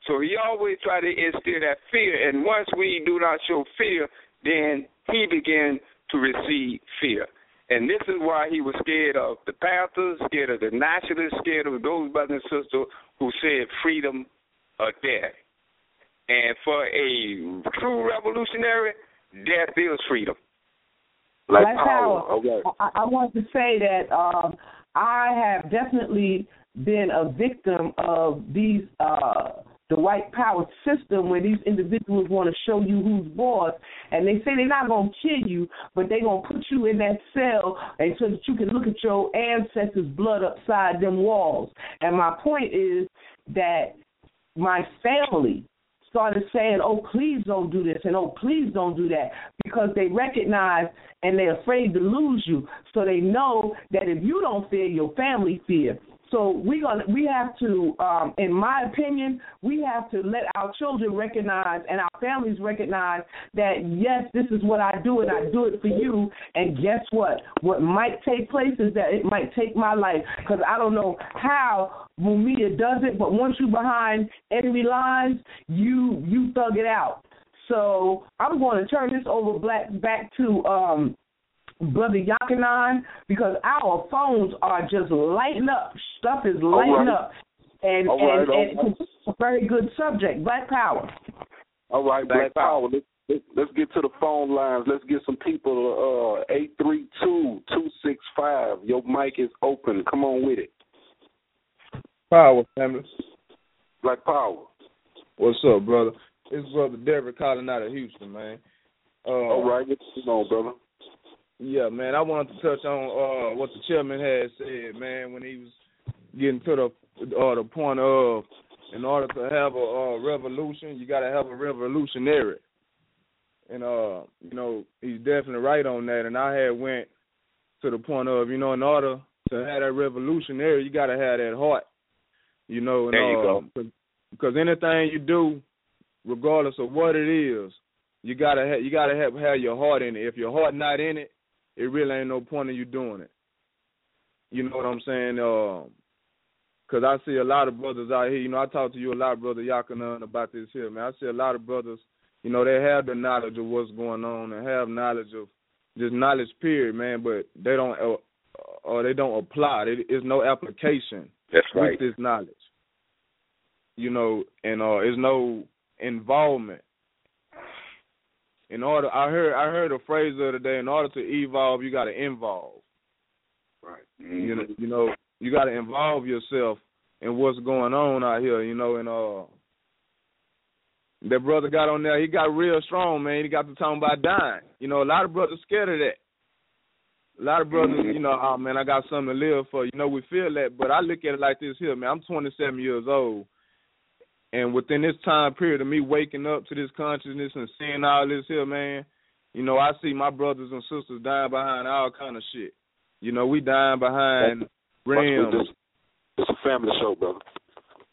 Speaker 2: So he always try to instill that fear, and once we do not show fear, then he began to receive fear. And this is why he was scared of the Panthers, scared of the Nationalists, scared of those brothers and sisters who said freedom or death. And for a true revolutionary, death is freedom.
Speaker 3: Like
Speaker 1: Black
Speaker 3: power.
Speaker 1: Power.
Speaker 3: All right.
Speaker 1: I, I want to say that um, I have definitely been a victim of these uh, the white power system where these individuals want to show you who's boss and they say they're not going to kill you but they're going to put you in that cell and so that you can look at your ancestors blood upside them walls and my point is that my family started saying, "Oh, please don't do this," and "Oh, please don't do that," because they recognize and they're afraid to lose you. So they know that if you don't fear, your family fear. So we gonna we have to, um, in my opinion, we have to let our children recognize and our families recognize that yes, this is what I do and I do it for you. And guess what? What might take place is that it might take my life because I don't know how Mumia does it, but once you're behind enemy lines, you you thug it out. So I'm going to turn this over black back to um Brother Yakanan because our phones are just lighting up. Stuff is lighting
Speaker 3: right.
Speaker 1: up. And
Speaker 3: All right,
Speaker 1: and,
Speaker 3: all
Speaker 1: and it's a very good subject, Black Power.
Speaker 3: All right,
Speaker 2: Black
Speaker 3: Black Power. Let's, let's let's get to the phone lines. Let's get some people. Uh, eight three two two six five. Your mic is open. Come on with it.
Speaker 6: Power family.
Speaker 3: Black Power.
Speaker 6: What's up, brother? It's brother Derek calling out of Houston, man. Uh,
Speaker 3: All right, what's going on, brother?
Speaker 6: Yeah, man. I wanted to touch on uh, what the chairman had said, man, when he was getting to the uh, the point of in order to have a, a revolution, you got to have a revolutionary. And uh, you know, he's definitely right on that. And I had went to the point of, you know, in order to have that revolutionary, you got to have that heart. You know, and,
Speaker 2: there you
Speaker 6: uh,
Speaker 2: go.
Speaker 6: Because anything you do, regardless of what it is, you gotta have you gotta have have your heart in it. If your heart not in it, it really ain't no point in you doing it. You know what I'm saying? Um, Cause I see a lot of brothers out here. You know, I talk to you a lot, brother Yakanan, about this here, man. I see a lot of brothers. You know, they have the knowledge of what's going on and have knowledge of just knowledge, period, man. But they don't, uh, or they don't apply. It, it's no application
Speaker 2: That's
Speaker 6: with
Speaker 2: right.
Speaker 6: this knowledge. You know, and uh, there's no involvement. In order, I heard, I heard a phrase the other day. In order to evolve, you got to involve.
Speaker 2: Right.
Speaker 6: You know,
Speaker 2: Mhm.
Speaker 6: you know, you got to involve yourself in what's going on out here. You know, and uh, that brother got on there. He got real strong, man. He got to talking about dying. You know, a lot of brothers scared of that. A lot of brothers,
Speaker 2: Mhm.
Speaker 6: you know, oh man, I got something to live for. You know, we feel that, but I look at it like this here, man. I'm 27 years old, and within this time period of me waking up to this consciousness and seeing all this here, man, you know, I see my brothers and sisters dying behind all kind of shit. You know, we dying behind
Speaker 3: Watch
Speaker 6: rims.
Speaker 3: this. It's a family show, brother.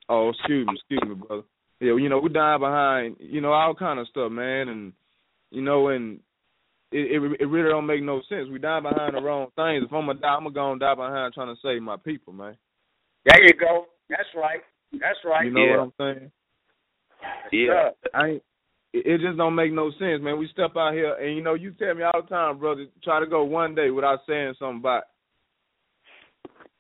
Speaker 6: Oh, excuse me, excuse me, brother. Yeah, you know, we dying behind, you know, all kind of stuff, man, and you know, and it it, it really don't make no sense. We dying behind the wrong things. If I'm gonna die, I'm gonna go and die behind trying to save my people, man.
Speaker 5: There you go. That's right. That's right.
Speaker 6: You know
Speaker 2: Yeah.
Speaker 6: what I'm saying?
Speaker 2: Yeah.
Speaker 6: I ain't. It it just don't make no sense, man. We step out here, and you know, you tell me all the time, brother. Try to go one day without saying something about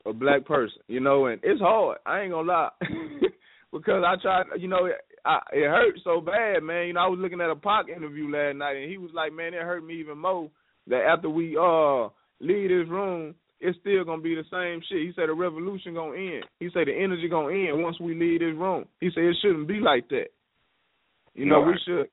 Speaker 6: a black person, you know, and it's hard. I ain't gonna lie, [LAUGHS] because I tried, you know, it, I, it hurt so bad, man. You know, I was looking at a Pac interview last night, and he was like, "Man, it hurt me even more that after we uh leave this room, it's still gonna be the same shit." He said the revolution gonna end. He said the energy gonna end once we leave this room. He said it shouldn't be like that. You know, we should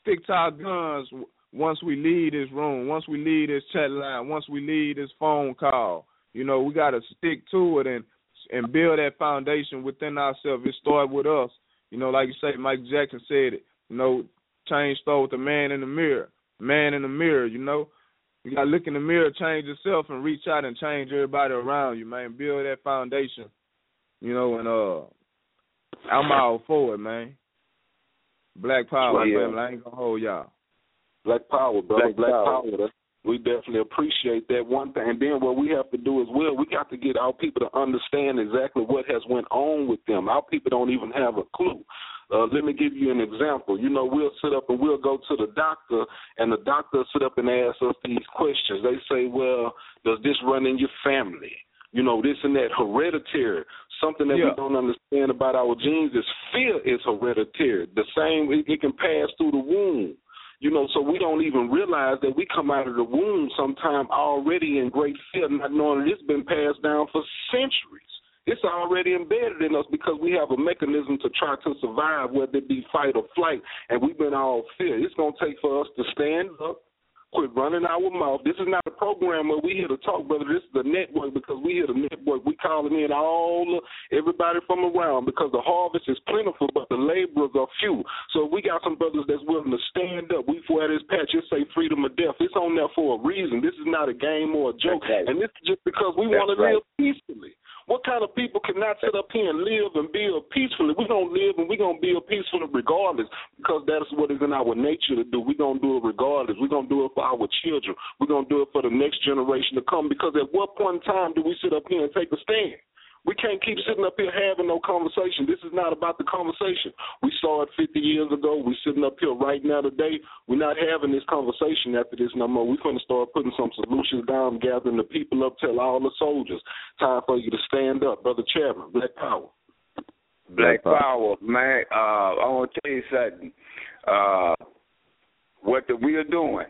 Speaker 6: stick to our guns once we leave this room, once we leave this chat line, once we leave this phone call. You know, we got to stick to it and and build that foundation within ourselves. It started with us. You know, like you say, Mike Jackson said it. You know, change starts with the man in the mirror. Man in the mirror. You know, you got to look in the mirror, change yourself, and reach out and change everybody around you, man. Build that foundation. You know, and uh, I'm all for it, man. Black power,
Speaker 3: Right, yeah.
Speaker 6: family. I ain't gonna hold y'all.
Speaker 3: Black power, brother.
Speaker 2: Black
Speaker 3: Black,
Speaker 2: power.
Speaker 3: power. We definitely appreciate that one thing. And then what we have to do as well, we got to get our people to understand exactly what has went on with them. Our people don't even have a clue. Uh, let me give you an example. You know, we'll sit up and we'll go to the doctor, and the doctor sit up and ask us these questions. They say, "Well, does this run in your family?" You know, this and that hereditary. Something that
Speaker 6: Yeah.
Speaker 3: we don't understand about our genes is fear is hereditary. The same, it, it can pass through the womb. You know, so we don't even realize that we come out of the womb sometime already in great fear, not knowing that it's been passed down for centuries. It's already embedded in us because we have a mechanism to try to survive, whether it be fight or flight, and we've been all fear. It's going to take for us to stand up, quit running our mouth. This is not a program where we here to talk, brother. This is a network because we here to network. We calling in all everybody from around because the harvest is plentiful, but the laborers are few. So we got some brothers that's willing to stand up. We wear this patch. It say freedom or death. It's on there for a reason. This is not a game or a joke,
Speaker 2: right.
Speaker 3: and this is just because we want to live peacefully. What kind of people cannot sit up here and live and build peacefully? We're going to live and we're going to build peacefully regardless because that is what is in our nature to do. We're going to do it regardless. We're going to do it for our children. We're going to do it for the next generation to come because at what point in time do we sit up here and take a stand? We can't keep sitting up here having no conversation. This is not about the conversation. We saw it 50 years ago. We're sitting up here right now today. We're not having this conversation after this no more. We're going to start putting some solutions down, gathering the people up, tell all the soldiers, time for you to stand up. Brother Chairman, Black Power.
Speaker 2: Black Power, man. Uh, I want to tell you something. Uh, what the, we are doing,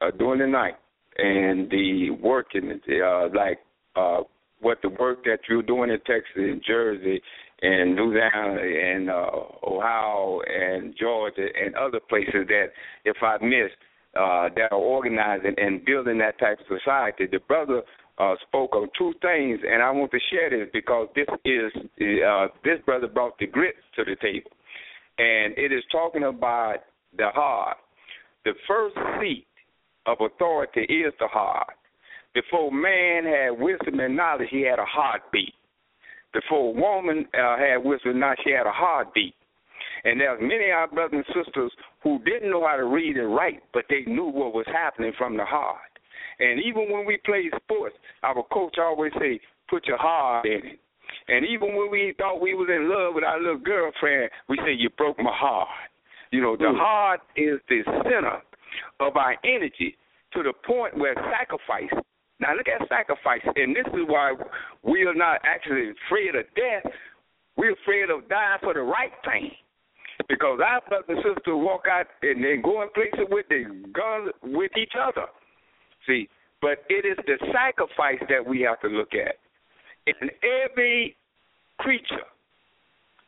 Speaker 2: uh, the night and the working, uh, like uh, what the work that you're doing in Texas and Jersey and Louisiana and uh, Ohio and Georgia and other places that, if I missed, uh, that are organizing and building that type of society. The brother uh, spoke of two things, and I want to share this because this is uh, this brother brought the grit to the table, and it is talking about the heart. The first seat of authority is the heart. Before man had wisdom and knowledge, he had a heartbeat. Before woman uh, had wisdom and knowledge, she had a heartbeat. And there's many of our brothers and sisters who didn't know how to read and write, but they knew what was happening from the heart. And even when we played sports, our coach always say, "Put your heart in it." And even when we thought we was in love with our little girlfriend, we say, "You broke my heart." You know, the mm. heart is the center of our energy to the point where sacrifice. Now look at sacrifice, and this is why we are not actually afraid of death. We're afraid of dying for the right thing. Because our brothers and sisters walk out and then go in places with their guns with each other. See, but it is the sacrifice that we have to look at. In every creature,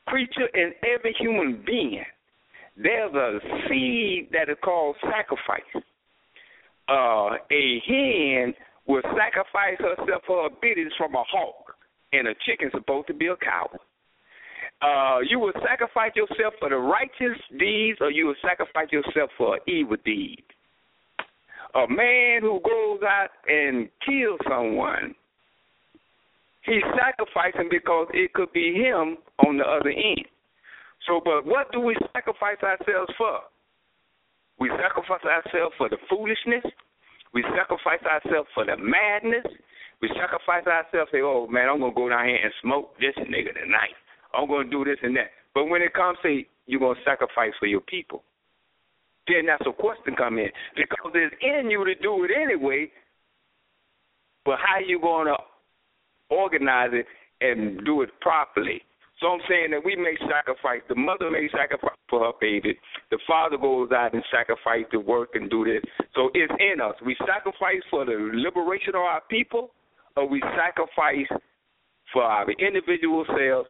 Speaker 2: creature in every human being, there's a seed that is called sacrifice. Uh, a hen will sacrifice herself for her bitties from a hawk, and a chicken's supposed to be a cow. Uh, you will sacrifice yourself for the righteous deeds, or you will sacrifice yourself for an evil deed. A man who goes out and kills someone, he's sacrificing because it could be him on the other end. So, but what do we sacrifice ourselves for? We sacrifice ourselves for the foolishness. We sacrifice ourselves for the madness. We sacrifice ourselves, say, oh man, I'm to go down here and smoke this nigga tonight. I'm to do this and that. But when it comes to you're to sacrifice for your people, then that's a question come in because it's in you to do it anyway. But how you to organize it and do it properly? So I'm saying that we make sacrifice. The mother may sacrifice for her baby. The father goes out and sacrifice to work and do this. So it's in us. We sacrifice for the liberation of our people, or we sacrifice for our individual selves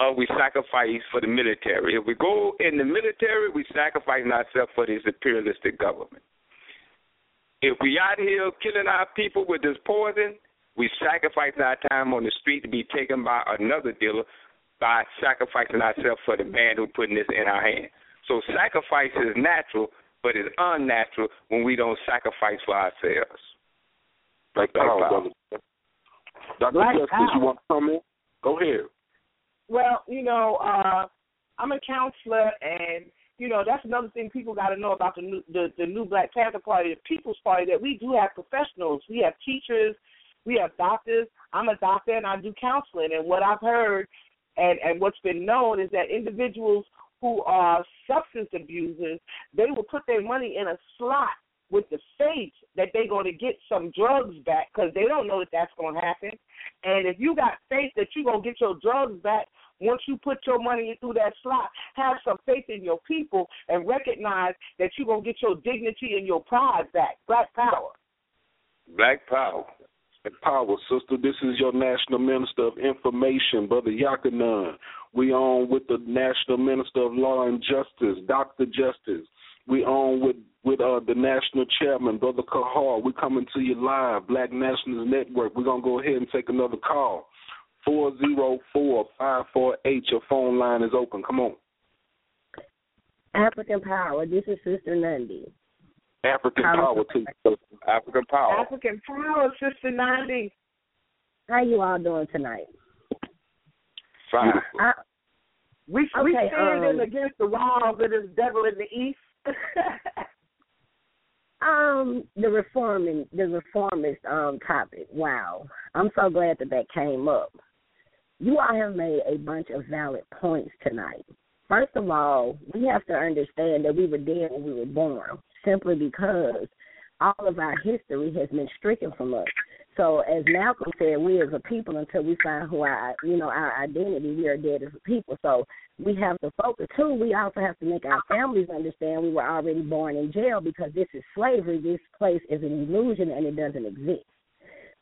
Speaker 2: or we sacrifice for the military. If we go in the military, we sacrifice ourselves for this imperialistic government. If we out here killing our people with this poison, we sacrifice our time on the street to be taken by another dealer by sacrificing ourselves for the man who putting this in our hands. So sacrifice is natural, but it's unnatural when we don't sacrifice for ourselves.
Speaker 3: Like Dr. Black Justice, you want to come in? Go ahead.
Speaker 7: Well, you know, uh, I'm a counselor, and you know that's another thing people got to know about the new the, the new Black Panther Party, the People's Party. That we do have professionals. We have teachers, we have doctors. I'm a doctor, and I do counseling. And what I've heard, and and what's been known is that individuals who are substance abusers, they will put their money in a slot with the faith that they're going to get some drugs back because they don't know that that's going to happen. And if you got faith that you're going to get your drugs back once you put your money through that slot, have some faith in your people and recognize that you're going to get your dignity and your pride back. Black power.
Speaker 2: Black power.
Speaker 3: Black power, sister. This is your National Minister of Information, Brother Yakanan. We on with the National Minister of Law and Justice, Dr. Justice. We on with with uh, the national chairman, Brother Kahar. We're coming to you live, Black Nationals Network. We're gonna go ahead and take another call. Four zero four five four eight. Your phone line is open. Come on.
Speaker 8: African Power. This is Sister Nundy.
Speaker 3: African Power, too.
Speaker 2: African Power.
Speaker 7: African Power, Sister Nundy.
Speaker 8: How you all doing tonight?
Speaker 2: Fine.
Speaker 7: I, we
Speaker 8: okay,
Speaker 7: we standing
Speaker 8: um,
Speaker 7: against the wall of this devil in the east. [LAUGHS]
Speaker 8: um, the reforming, the reformist um topic. Wow, I'm so glad that that came up. You all have made a bunch of valid points tonight. First of all, we have to understand that we were dead when we were born, simply because all of our history has been stricken from us. So as Malcolm said, we as a people until we find who our you know our identity, we are dead as a people. So we have to focus too. We also have to make our families understand we were already born in jail because this is slavery. This place is an illusion and it doesn't exist.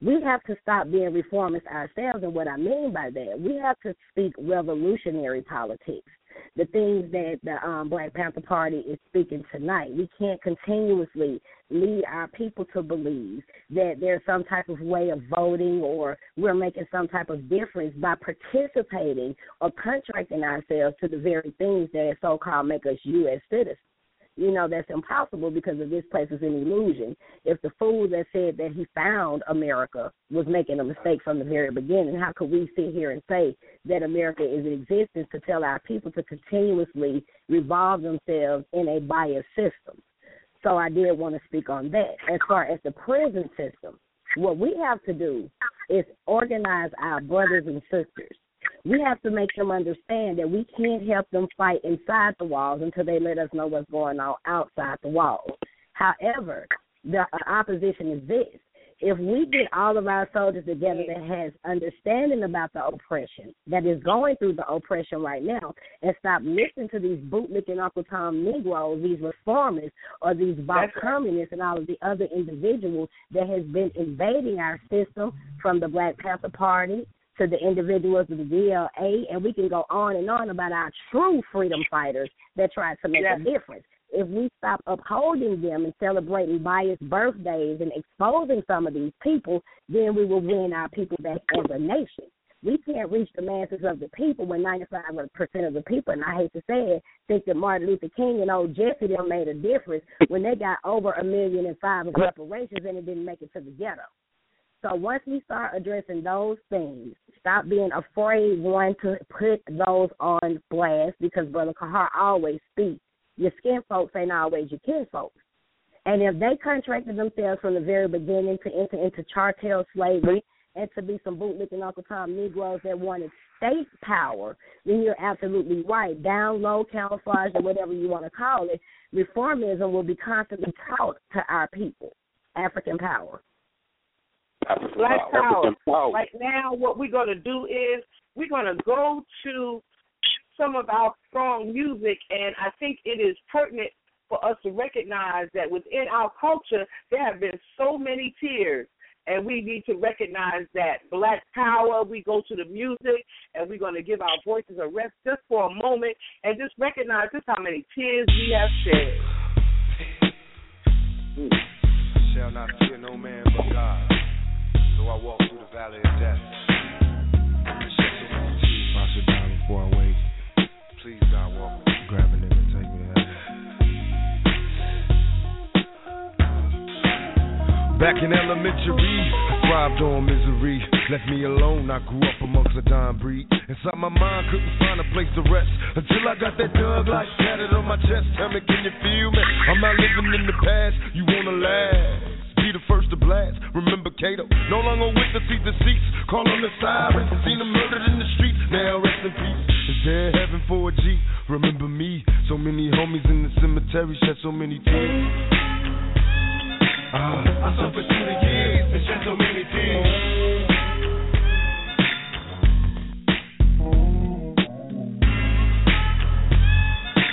Speaker 8: We have to stop being reformists ourselves, and what I mean by that, we have to speak revolutionary politics. The things that the um, Black Panther Party is speaking tonight. We can't continuously lead our people to believe that there's some type of way of voting or we're making some type of difference by participating or contracting ourselves to the very things that so called make us U.S. citizens you know that's impossible because of this place is an illusion. If the fool that said that he found America was making a mistake from the very beginning, how could we sit here and say that America is in existence to tell our people to continuously revolve themselves in a biased system? So I did want to speak on that. As far as the prison system, what we have to do is organize our brothers and sisters we have to make them understand that we can't help them fight inside the walls until they let us know what's going on outside the walls. However, the opposition is this. If we get all of our soldiers together that has understanding about the oppression that is going through the oppression right now and stop listening to these bootlicking Uncle Tom Negroes, these reformers or these black communists and all of the other individuals that has been invading our system from the Black Panther Party to the individuals of the BLA, and we can go on and on about our true freedom fighters that tried to make yes. a difference. If we stop upholding them and celebrating biased birthdays and exposing some of these people, then we will win our people back as a nation. We can't reach the masses of the people when 95% of the people, and I hate to say it, think that Martin Luther King and old Jesse them made a difference when they got over a million and five of reparations and it didn't make it to the ghetto. So once we start addressing those things, stop being afraid one to put those on blast because Brother Kahar always speaks. Your skin folks ain't always your kin folks. And if they contracted themselves from the very beginning to enter into chattel slavery and to be some bootlicking Uncle Tom Negroes that wanted state power, then you're absolutely right. Down low, camouflage, or whatever you want to call it, reformism will be constantly taught to our people, African power.
Speaker 1: African Black power. power. Right now, what we're going to do is we're going to go to some of our strong music, and I think it is pertinent for us to recognize that within our culture, there have been so many tears. And we need to recognize that black power. We go to the music and we're going to give our voices a rest just for a moment and just recognize just how many tears we have shed.
Speaker 9: Shall not fear no man but God. I walk through the valley of death. Back in elementary, I thrived on misery. Left me alone, I grew up amongst a dying breed. Inside my mind, couldn't find a place to rest. Until I got that Thug Life tatted on my chest. Tell me, can you feel me? I'm not living in the past, you wanna laugh be the first to blast. Remember Kato, no longer with the see deceased. Call on the sirens, seen them murdered in the streets. Now rest in peace. Is there heaven for a G? Remember me, so many homies in the cemetery shed so many tears. Uh, I suffered through the years and shed so many tears.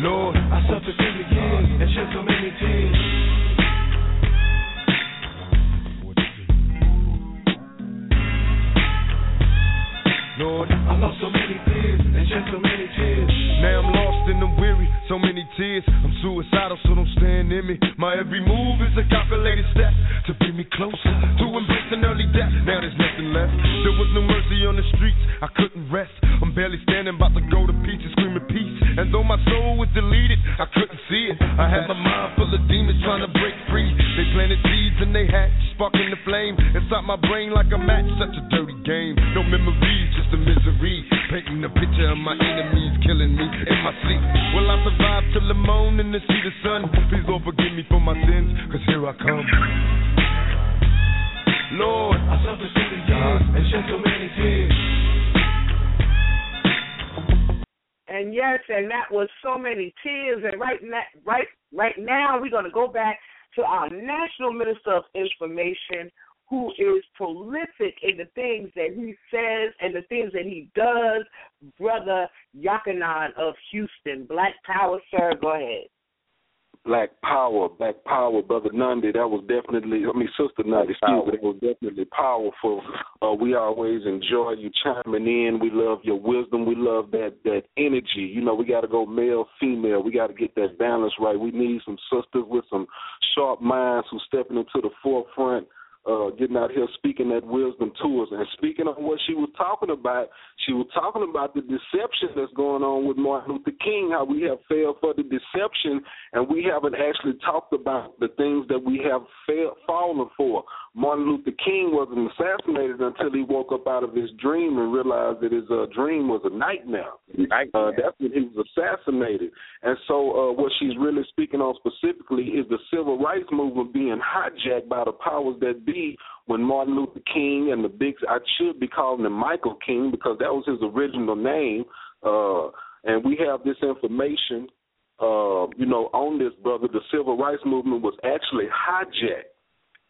Speaker 9: Lord, I the years and shed so many tears. Lord, I lost so many tears and shed so many tears. Now I'm lost and I'm weary, so many tears. I'm suicidal, so don't stand in me. My every move is a calculated step to bring me closer to embracing early death. Now there's nothing left. There was no mercy on the streets, I couldn't rest. I'm barely standing, about to go to. And though my soul was deleted, I couldn't see it. I had my mind full of demons trying to break free. They planted seeds and they hatched, sparking the flame inside my brain like a match. Such a dirty game. No memories, just a misery. Painting a picture of my enemies killing me in my sleep. Will I survive till the morning to see the sun? Please Lord forgive me for my sins, cause here I come. Lord, I suffered through the years and shed so many tears.
Speaker 1: And yes, and that was so many tears. And right now, right right now, we're going to go back to our National Minister of Information, who is prolific in the things that he says and the things that he does, Brother Yakanan of Houston. Black Power, sir. Go ahead.
Speaker 3: Black Power, Black Power, Brother Nundy. That was definitely, I mean, Sister Nundy, excuse me, that was definitely powerful. Uh, we always enjoy you chiming in. We love your wisdom. We love that that energy. You know, we got to go male, female. We got to get that balance right. We need some sisters with some sharp minds who stepping into the forefront uh, getting out here speaking that wisdom to us. And speaking on what she was talking about, she was talking about the deception that's going on with Martin Luther King, how we have failed for the deception, and we haven't actually talked about the things that we have failed, fallen for. Martin Luther King wasn't assassinated until he woke up out of his dream and realized that his uh, dream was a nightmare. nightmare. Uh, that's when he was assassinated. And so, uh, what she's really speaking on specifically is the civil rights movement being hijacked by the powers that be. When Martin Luther King and the big, I should be calling him Michael King because that was his original name. Uh, and we have this information, uh, you know, on this brother. The civil rights movement was actually hijacked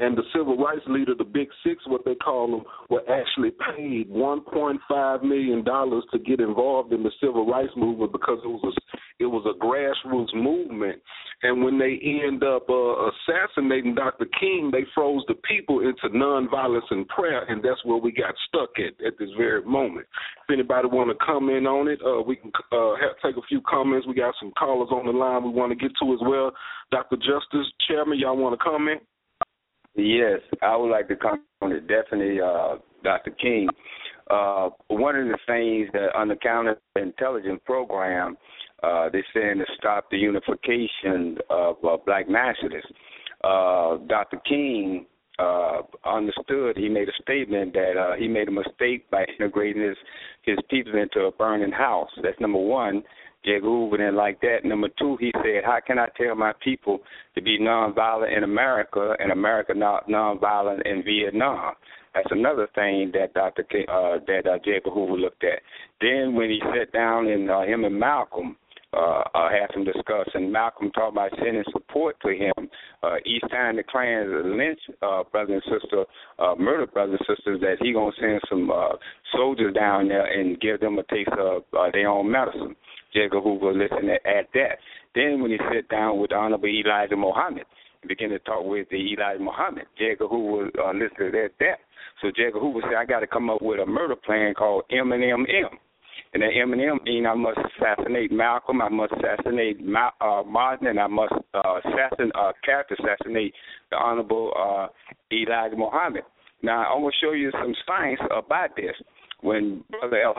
Speaker 3: and the civil rights leader, the Big Six, what they call them, were actually paid 1.5 million dollars to get involved in the civil rights movement because it was a it was a grassroots movement. And when they end up uh, assassinating Dr. King, they froze the people into nonviolence and prayer, and that's where we got stuck at at this very moment. If anybody want to comment on it, uh, we can uh, have, take a few comments. We got some callers on the line we want to get to as well. Dr. Justice, Chairman, y'all want to comment?
Speaker 2: Yes, I would like to comment on it. Definitely, uh, Dr. King. Uh, one of the things that on the counterintelligence program, uh, they're saying to stop the unification of uh, black nationalists. Uh, Dr. King uh, understood. He made a statement that uh, he made a mistake by integrating his his people into a burning house. That's number one. J. Hoover didn't like that. Number two, he said, "How can I tell my people to be nonviolent in America and America not nonviolent in Vietnam?" That's another thing that Dr. K, uh, that uh, J. Hoover looked at. Then when he sat down and uh, him and Malcolm uh, uh, had some discussion. Malcolm talked about sending support to him. Uh, each time the Klan lynch uh, brothers and sister, uh, murder brother and sisters, that he gonna send some uh, soldiers down there and give them a taste of uh, their own medicine. J. Edgar Hoover listened at that. Then when he sat down with the Honorable Elijah Muhammad, and began to talk with the Elijah Muhammad, J. Edgar Hoover uh, listened at that. So J. Edgar Hoover said, I got to come up with a murder plan called M&M. And that M&M mean I must assassinate Malcolm, I must assassinate Ma- uh, Martin, and I must uh, assassinate, uh, character assassinate the Honorable uh, Elijah Muhammad. Now, I'm going to show you some science about this. When Brother El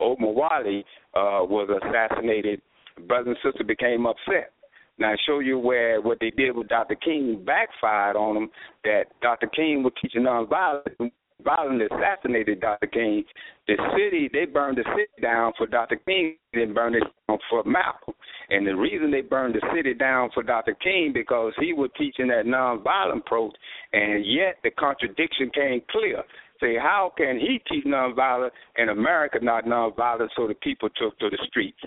Speaker 2: Omar Wally uh, was assassinated, brother and sister became upset. Now, I show you where what they did with Dr. King backfired on them. That Dr. King was teaching nonviolence, violently assassinated Dr. King. The city they burned the city down for Dr. King, then burned it down for Malcolm. And the reason they burned the city down for Dr. King because he was teaching that nonviolent approach, and yet the contradiction came clear say, how can he teach nonviolence and America not nonviolent? So the people took to the streets,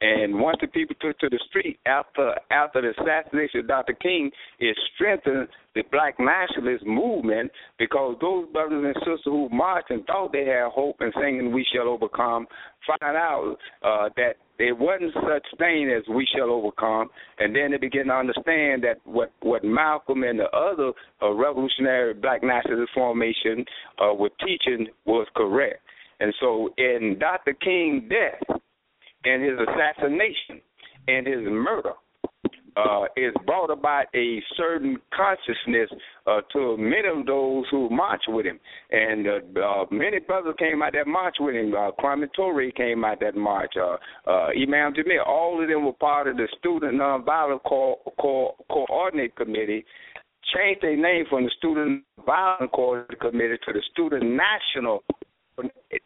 Speaker 2: and once the people took to the street after after the assassination of Dr. King, it strengthened the Black nationalist movement because those brothers and sisters who marched and thought they had hope and singing "We Shall Overcome" find out uh, that there wasn't such thing as we shall overcome, and then they begin to understand that what what Malcolm and the other uh, revolutionary black nationalist formation uh, were teaching was correct. And so, in Dr. King's death and his assassination and his murder, uh, is brought about a certain consciousness uh, to many of those who march with him. And uh, uh, many brothers came out that march with him. Uh, Kwame Ture came out that march. Uh, uh, Imam Jamil, all of them were part of the Student Nonviolent Co- Co- Coordinate Committee changed their name from the Student Violence Coordinate Committee to the Student National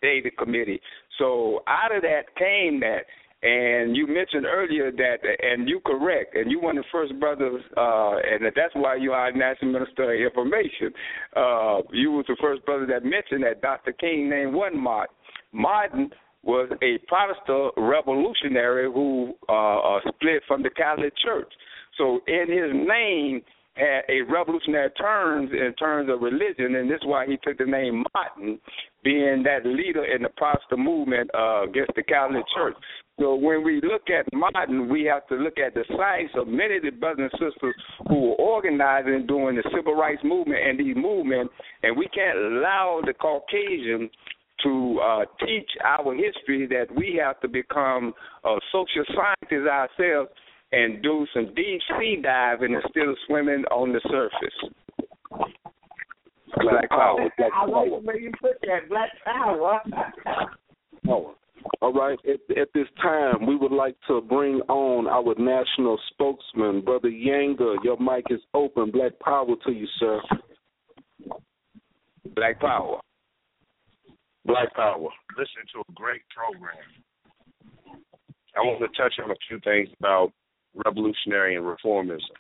Speaker 2: Data Committee. So out of that came that and you mentioned earlier that, and you correct, and you one of the first brothers, uh, and that's why you are National Minister of Information. Uh, you was the first brother that mentioned that Dr. King name one Martin. Martin was a Protestant revolutionary who uh, uh, split from the Catholic Church. So in his name had a revolutionary terms in terms of religion, and this is why he took the name Martin, being that leader in the Protestant movement uh, against the Catholic Church. So when we look at Martin, we have to look at the science of many of the brothers and sisters who were organizing during the civil rights movement and these movements, and we can't allow the Caucasian to uh, teach our history that we have to become uh, social scientists ourselves and do some deep sea diving instead of swimming on the surface. Black power.
Speaker 3: Black
Speaker 7: I like
Speaker 3: power.
Speaker 7: the way you put that. Black power.
Speaker 3: power. All right. At, at this time, we would like to bring on our national spokesman, Brother Yanga. Your mic is open. Black power to you, sir.
Speaker 2: Black power.
Speaker 10: Black Power. Listen to a great program. I want to touch on a few things about revolutionary and reformism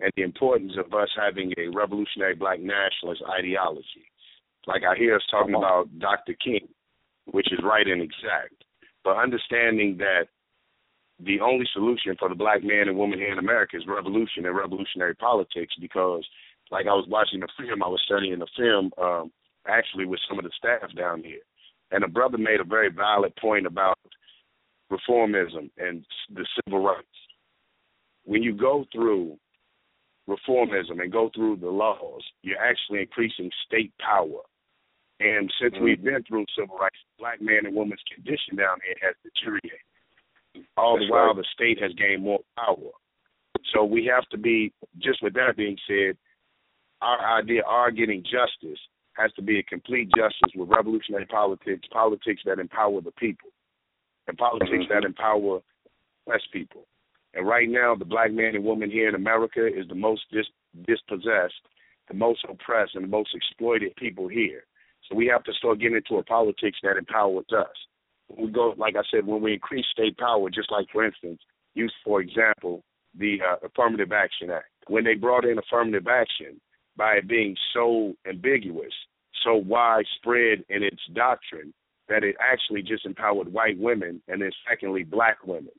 Speaker 10: and the importance of us having a revolutionary black nationalist ideology. Like I hear us talking about Dr. King, which is right and exact, but understanding that the only solution for the black man and woman here in America is revolution and revolutionary politics because like I was watching the film, I was studying the film um, actually with some of the staff down here. And a brother made a very valid point about reformism and the civil rights. When you go through reformism and go through the laws, you're actually increasing state power. And since
Speaker 3: Mm-hmm.
Speaker 10: we've been through civil rights, black man and woman's condition down here has deteriorated. All
Speaker 3: That's
Speaker 10: the while,
Speaker 3: right.
Speaker 10: the state has gained more power. So we have to be, just with that being said, our idea, our getting justice, has to be a complete justice with revolutionary politics, politics that empower the people, and politics that empower less people. And right now, the black man and woman here in America is the most dis- dispossessed, the most oppressed, and the most exploited people here. So we have to start getting into a politics that empowers us. We go, like I said, when we increase state power, just like for instance, use for example the uh, Affirmative Action Act. When they brought in affirmative action, by it being so ambiguous, so widespread in its doctrine, that it actually just empowered white women and then secondly black women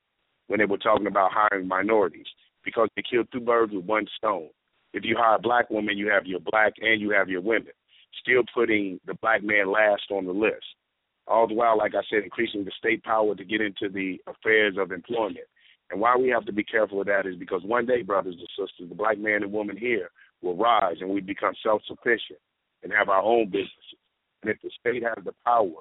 Speaker 10: when they were talking about hiring minorities because they killed two birds with one stone. If you hire a black woman, you have your black and you have your women, still putting the black man last on the list. All the while, like I said, increasing the state power to get into the affairs of employment. And why we have to be careful of that is because one day, brothers and sisters, the black man and woman here will rise and we become self sufficient and have our own businesses. And if the state has the power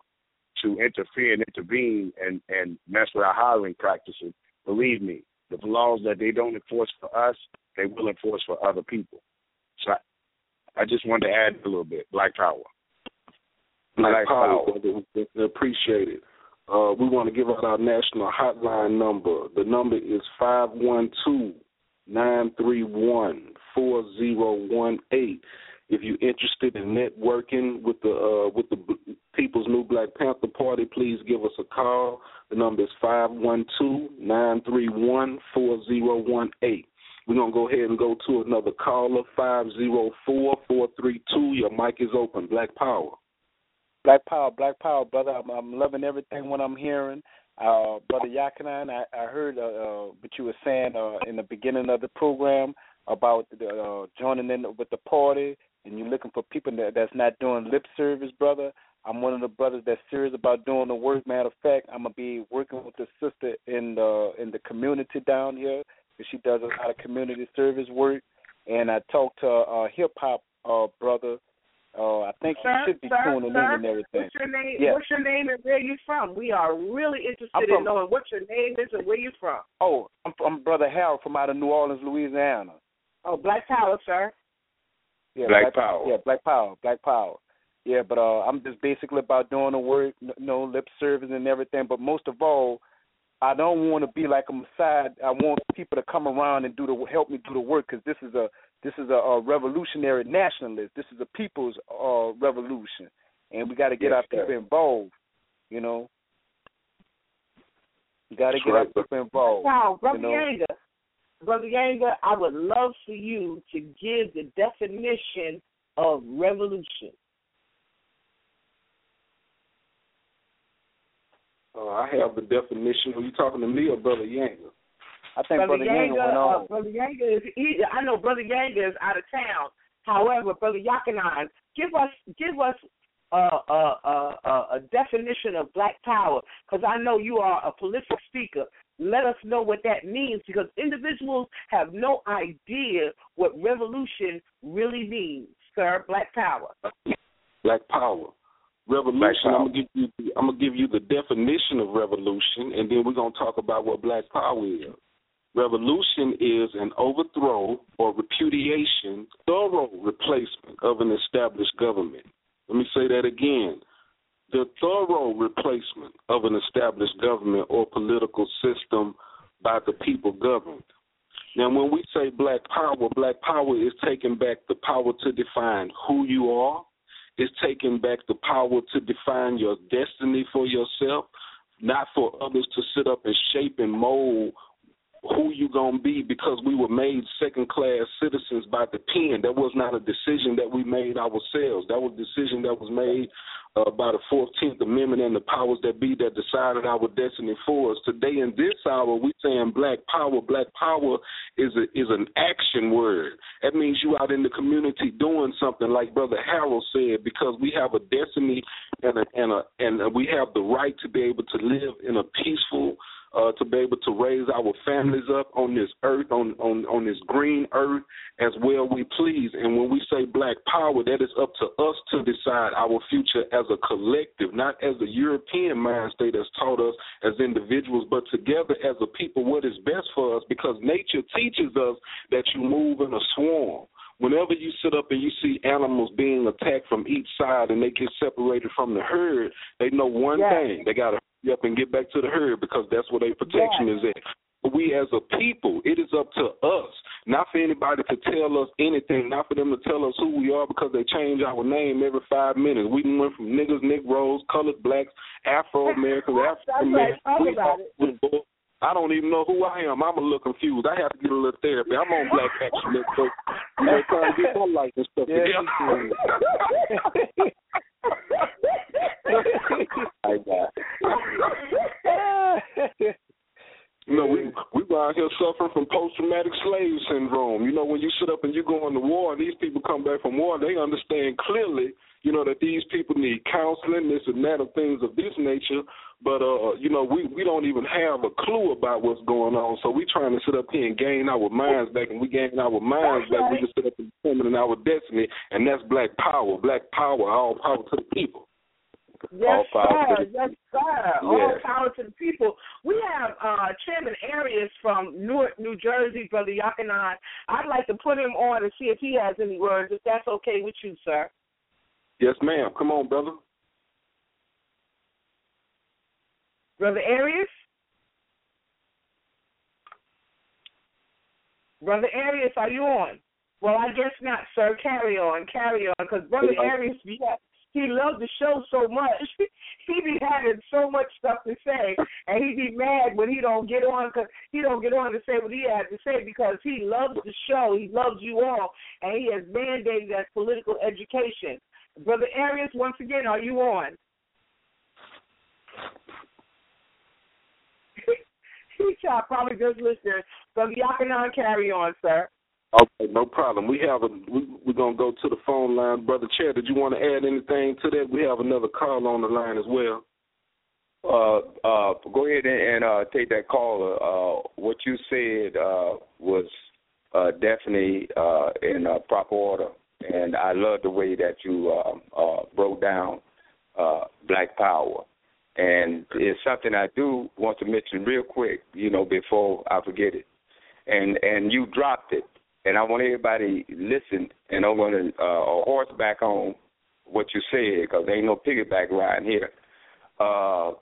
Speaker 10: to interfere and intervene and, and mess with our hiring practices, believe me, the laws that they don't enforce for us, they will enforce for other people. So I, just wanted to add a little bit. Black power.
Speaker 3: Black
Speaker 2: Black
Speaker 3: power,
Speaker 2: power.
Speaker 3: We- we Appreciate it. Uh, we want to give out our national hotline number. The number is five one two nine three one four zero one eight. If you're interested in networking with the uh, with the People's New Black Panther Party, please give us a call. The number is five one two nine three one four zero one eight. We're gonna go ahead and go to another caller five zero four four three two. Your mic is open. Black Power.
Speaker 11: Black Power, Black Power, brother. I'm, I'm loving everything what I'm hearing. Uh, brother Yakanan, I, I heard uh, uh, what you were saying uh, in the beginning of the program about the, uh, joining in with the party, and you're looking for people that, that's not doing lip service, brother. I'm one of the brothers that's serious about doing the work. Matter of fact, I'm gonna be working with the sister in the in the community down here, she does a lot of community service work. And I talked to a hip hop uh, brother. Uh, I think
Speaker 7: Sir,
Speaker 11: he should be
Speaker 7: sir,
Speaker 11: tuning
Speaker 7: sir,
Speaker 11: in and everything.
Speaker 7: What's your name?
Speaker 11: Yeah.
Speaker 7: What's your name and where you from? We are really interested
Speaker 11: I'm
Speaker 7: in knowing what your name is and where you from.
Speaker 11: Oh, I'm, I'm brother Harold from out of New Orleans, Louisiana.
Speaker 7: Oh, Black Power, sir.
Speaker 11: Yeah,
Speaker 2: Black Power.
Speaker 11: Yeah, Black Power, Black Power. Yeah, but uh, I'm just basically about doing the work, n- no lip service and everything. But most of all, I don't want to be like a Messiah. I want people to come around and do the help me do the work because this is a this is a, a revolutionary nationalist. This is a people's uh, revolution, and we got to get
Speaker 3: Yes,
Speaker 11: our
Speaker 3: sir.
Speaker 11: people involved. You know, you got to get
Speaker 3: right,
Speaker 11: our people involved.
Speaker 7: Wow, Brother
Speaker 11: you know?
Speaker 7: Yanga. Brother Yanga, I would love for you to give the definition of revolution.
Speaker 3: Uh, I have the definition. Are you talking to me or Brother Yanga?
Speaker 11: I think Brother,
Speaker 7: Brother
Speaker 11: Yanga went
Speaker 7: uh. Brother Yanga is. He, I know Brother Yanga is out of town. However, Brother Yakanan, give us give us a a a, a, a definition of Black Power, because I know you are a prolific speaker. Let us know what that means, because individuals have no idea what revolution really means, sir. Black Power.
Speaker 3: Black Power. Revolution. I'm gonna give you. I'm gonna give you the definition of revolution, and then we're gonna talk about what Black Power is. Revolution is an overthrow or repudiation, thorough replacement of an established government. Let me say that again. The thorough replacement of an established government or political system by the people governed. Now, when we say black power, black power is taking back the power to define who you are, it's taking back the power to define your destiny for yourself, not for others to sit up and shape and mold who you gonna be because we were made second class citizens by the pen. That was not a decision that we made ourselves. That was a decision that was made uh, by the Fourteenth Amendment and the powers that be that decided our destiny for us. Today in this hour, we saying black power. Black power is a, is an action word. That means you out in the community doing something, like Brother Harold said, because we have a destiny and a, and a, and we have the right to be able to live in a peaceful uh, to be able to raise our families up on this earth, on, on, on this green earth, as well we please. And when we say black power, that is up to us to decide our future as a collective, not as a European mind state has taught us as individuals, but together as a people what is best for us because nature teaches us that you move in a swarm. Whenever you sit up and you see animals being attacked from each side and they get separated from the herd, they know one
Speaker 7: Yes.
Speaker 3: thing. They got to up and get back to the herd because that's where their protection is at. But we as a people, it is up to us, not for anybody to tell us anything, not for them to tell us who we are because they change our name every five minutes. We done went from niggas, Negroes, colored blacks, Afro [LAUGHS] Americans, African Americans.
Speaker 7: Talk
Speaker 3: We
Speaker 7: about
Speaker 3: all- I don't even know who I am. I'm a little confused. I have to get a little therapy. I'm on Black [LAUGHS] Action Network. You know, trying to get my life and stuff
Speaker 11: Yeah,
Speaker 3: together. [LAUGHS] I got. You know, we we out here suffering from post traumatic slave syndrome. You know, when you sit up and you go into war, and these people come back from war, they understand clearly, you know, that these people need counseling, this and that, and things of this nature. But uh, you know, we we don't even have a clue about what's going on. So we trying to sit up here and gain our minds back, and we gain our minds back. We can sit up and determine our destiny, and that's black power. Black power, all power to the people.
Speaker 7: Yes,
Speaker 3: All power
Speaker 7: sir.
Speaker 3: to
Speaker 7: Yes, sir. All power to the people. We have uh, Chairman Arias from Newark, New Jersey, Brother Yakanan. I'd like to put him on and see if he has any words, if that's okay with you, sir.
Speaker 3: Yes, ma'am. Come on, brother.
Speaker 7: Brother Arias? Brother Arias, are you on? Well, I guess not, sir. Carry on, carry on, because Brother
Speaker 3: Yeah.
Speaker 7: Arias, he, he loved the show so much. [LAUGHS] he be having so much stuff to say, and he be mad when he don't get on, cause he don't get on to say what he has to say because he loves the show. He loves you all, and he has mandated that political education. Brother Arias, once again, are you on? [LAUGHS] he probably just listen. Brother Yakanan, carry on, sir.
Speaker 3: Okay, no problem. We have a we we're gonna go to the phone line, brother Chair. Did you want to add anything to that? We have another call on the line as well.
Speaker 2: Uh, uh, go ahead and, and uh, take that caller. Uh, what you said uh, was uh, definitely uh, in uh, proper order, and I love the way that you uh, uh, broke down uh, Black Power. And it's something I do want to mention real quick, you know, before I forget it. And and you dropped it, and I want everybody listen, and I'm going to uh, horseback on what you said because ain't no piggyback riding here. Uh,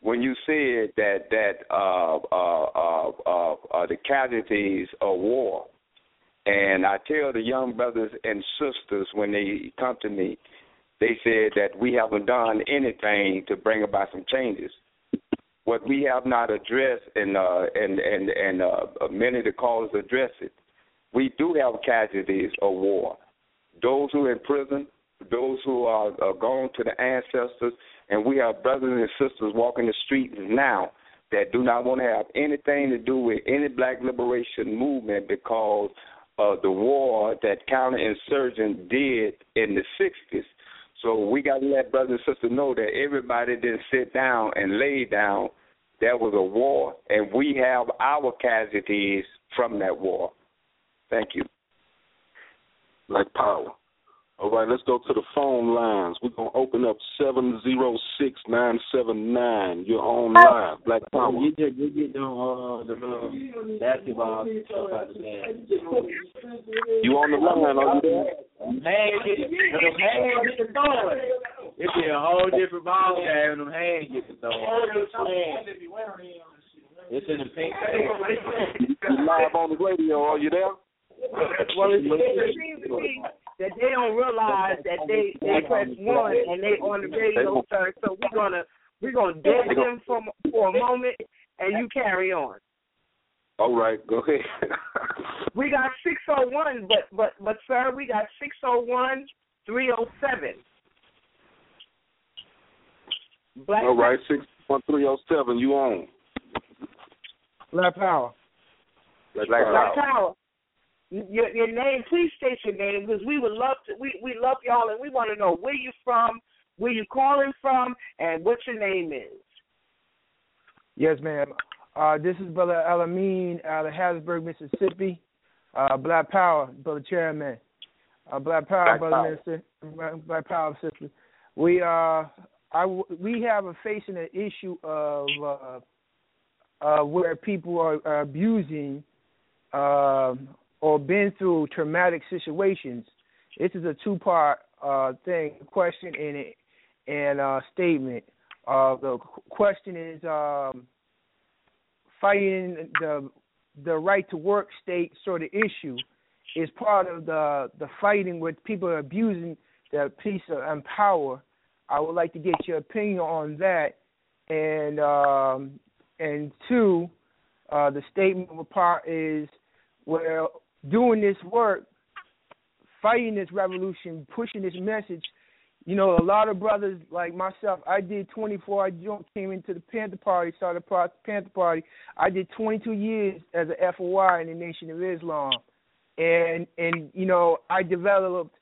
Speaker 2: when you said that that uh, uh, uh, uh, uh, the casualties of war, and I tell the young brothers and sisters when they come to me, they said that we haven't done anything to bring about some changes. What we have not addressed, and uh, and and and uh, many of the callers address it. We do have casualties of war. Those who are in prison, those who are, are gone to the ancestors, And we have brothers and sisters walking the streets now that do not want to have anything to do with any black liberation movement because of the war that counterinsurgent did in the 60s. So we got to let brothers and sisters know that everybody didn't sit down and lay down. There was a war, and we have our casualties from that war. Thank you.
Speaker 3: Black Power. All right, let's go to the phone lines. We're gonna open up seven zero six nine seven nine. You're on live, Black Power.
Speaker 12: You just you get them uh the uh, basketball stuff out the game.
Speaker 3: You on the line? Are you there?
Speaker 12: Them hands get them hands get the throwing. It be a whole different ball game them hands get the throwing. It's in the pink.
Speaker 3: You live on the radio? Are you there?
Speaker 7: Well, it seems to me that they don't realize that they they press one and they on the radio, sir. So we're gonna we're gonna dead them for for a moment, and you carry on.
Speaker 3: All right, go ahead.
Speaker 7: We got six oh one, but but but sir, we got six oh one three oh seven. Black
Speaker 3: All right, six oh one three zero seven. You on?
Speaker 4: Black Power.
Speaker 3: Black
Speaker 7: Black
Speaker 3: Power.
Speaker 7: Power. Your your name, please state your name because we would love to. We we love y'all and we want to know where you're from, where you're calling from, and what your name is.
Speaker 4: Yes, ma'am. Uh, this is Brother Alameen out of Hattiesburg, Mississippi. Uh, Black Power, Brother Chairman. Uh, Black Power,
Speaker 3: Black
Speaker 4: Brother
Speaker 3: Power.
Speaker 4: Minister. Black- Black Power, sister. We uh, I w- we have a facing an issue of uh, uh, where people are, are abusing um or been through traumatic situations. This is a two part uh, thing, question and it and uh, statement. Uh, the question is um, fighting the the right to work state sort of issue is part of the the fighting with people abusing the peace and power. I would like to get your opinion on that, and um, and two, uh, the statement part is well doing this work, fighting this revolution, pushing this message. You know, a lot of brothers like myself. I did 24. I jo- came into the Panther Party, started the Panther Party. I did 22 years as a FOI in the Nation of Islam, and and you know I developed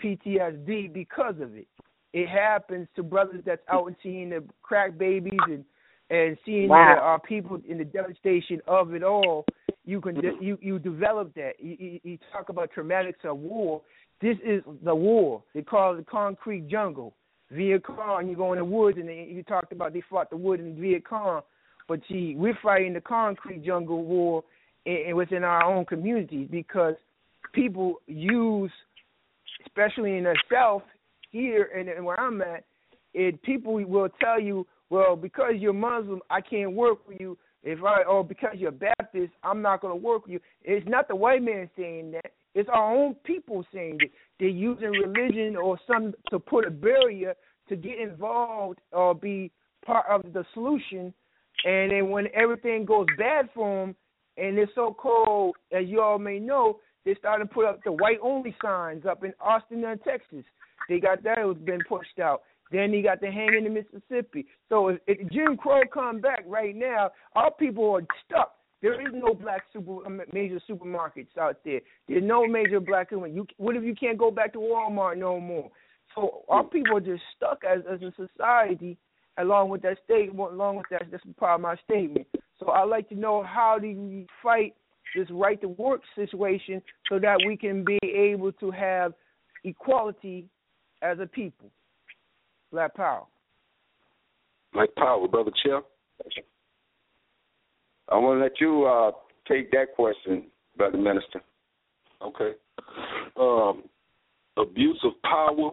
Speaker 4: PTSD because of it. It happens to brothers that's out and seeing the crack babies and and seeing
Speaker 7: Wow.
Speaker 4: the, uh, people in the devastation of it all. You can de- you you develop that. You, you, you talk about traumatics of war. This is the war. They call it the concrete jungle. Viet Cong, you go in the woods and they, you talked about they fought the wood in Viet Cong, but see, we're fighting the concrete jungle war in, in, within our own communities because people use, especially in the South here and, and where I'm at, it people will tell you, well, because you're Muslim, I can't work for you. If I or because you're Baptist, I'm not going to work with you. It's not the white man saying that. It's our own people saying that. They're using religion or some to put a barrier to get involved or be part of the solution. And then when everything goes bad for them, and it's so cold, as you all may know, they started to put up the white only signs up in Austin and Texas. They got that it was been pushed out. Then he got the hanging in Mississippi. So if, if Jim Crow come back right now, our people are stuck. There is no black super um, major supermarkets out there. There's no major black women. You what if you can't go back to Walmart no more? So our people are just stuck as as a society. Along with that statement, along with that, that's part of my statement. So I'd like to know how do we fight this right to work situation so that we can be able to have equality as a people. Black power.
Speaker 3: Black Power, Brother Chair.
Speaker 2: I want to let you uh, take that question, Brother Minister.
Speaker 3: Okay. Um, abuse of power.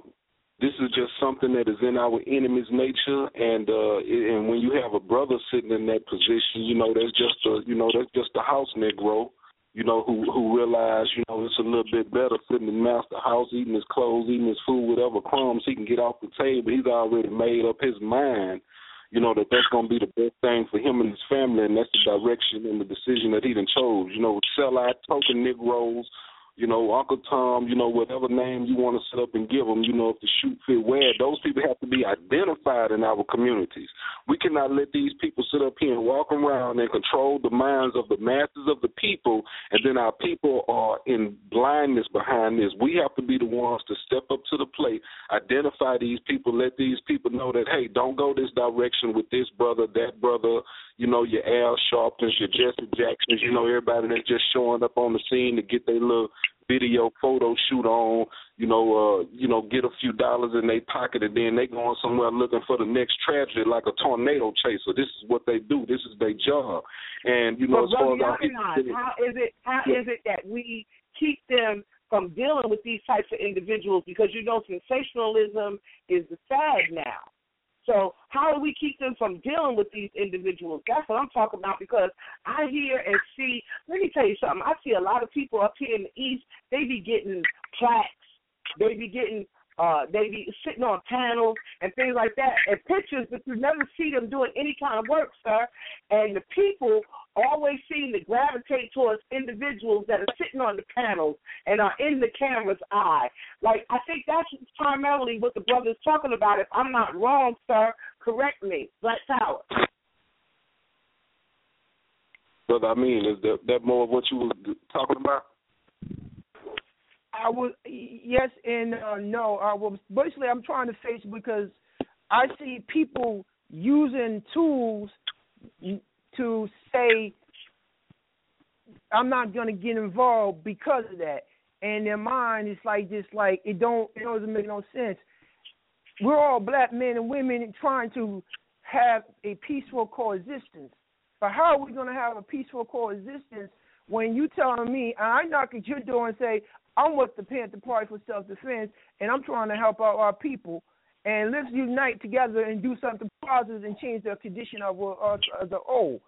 Speaker 3: This is just something that is in our enemy's nature, and uh, and when you have a brother sitting in that position, you know that's just a you know that's just a house negro, you know who who realize you know it's a little bit better sitting in the master house, eating his clothes, eating his food, whatever crumbs he can get off the table. He's already made up his mind, you know that that's going to be the best thing for him and his family, and that's the direction and the decision that he done chose. You know, sell out token Negroes you know, Uncle Tom, you know, whatever name you want to set up and give them, you know, if the shoot fit where, those people have to be identified in our communities. We cannot let these people sit up here and walk around and control the minds of the masses of the people, and then our people are in blindness behind this. We have to be the ones to step up to the plate, identify these people, let these people know that, hey, don't go this direction with this brother, that brother, you know, your Al Sharptons, your Jesse Jacksons, you know, everybody that's just showing up on the scene to get their little video photo shoot on, you know, uh, you know, get a few dollars in their pocket and then they going somewhere looking for the next tragedy like a tornado chaser. This is what they do. This is their job. And you know, as far as our
Speaker 7: how is it how
Speaker 3: Yeah.
Speaker 7: is it that we keep them from dealing with these types of individuals because you know sensationalism is the fad now. So how do we keep them from dealing with these individuals? That's what I'm talking about because I hear and see. Let me tell you something. I see a lot of people up here in the east. They be getting plaques. They be getting. Uh, they be sitting on panels and things like that, and pictures, but you never see them doing any kind of work, sir. And the people always seem to gravitate towards individuals that are sitting on the panels and are in the camera's eye. Like I think that's primarily what the brother's talking about. If I'm not wrong, sir, correct me. Black Power.
Speaker 3: But I mean, is that that more of what you were talking about?
Speaker 4: I was yes and uh, no. I was basically I'm trying to face because I see people using tools to say I'm not going to get involved because of that. And their mind is like just like it don't it doesn't make no sense. We're all black men and women trying to have a peaceful coexistence. But how are we going to have a peaceful coexistence when you telling me I knock at your door and say I'm with the Panther Party for Self Defense and I'm trying to help out our people and let's unite together and do something positive and change the condition of us as a whole.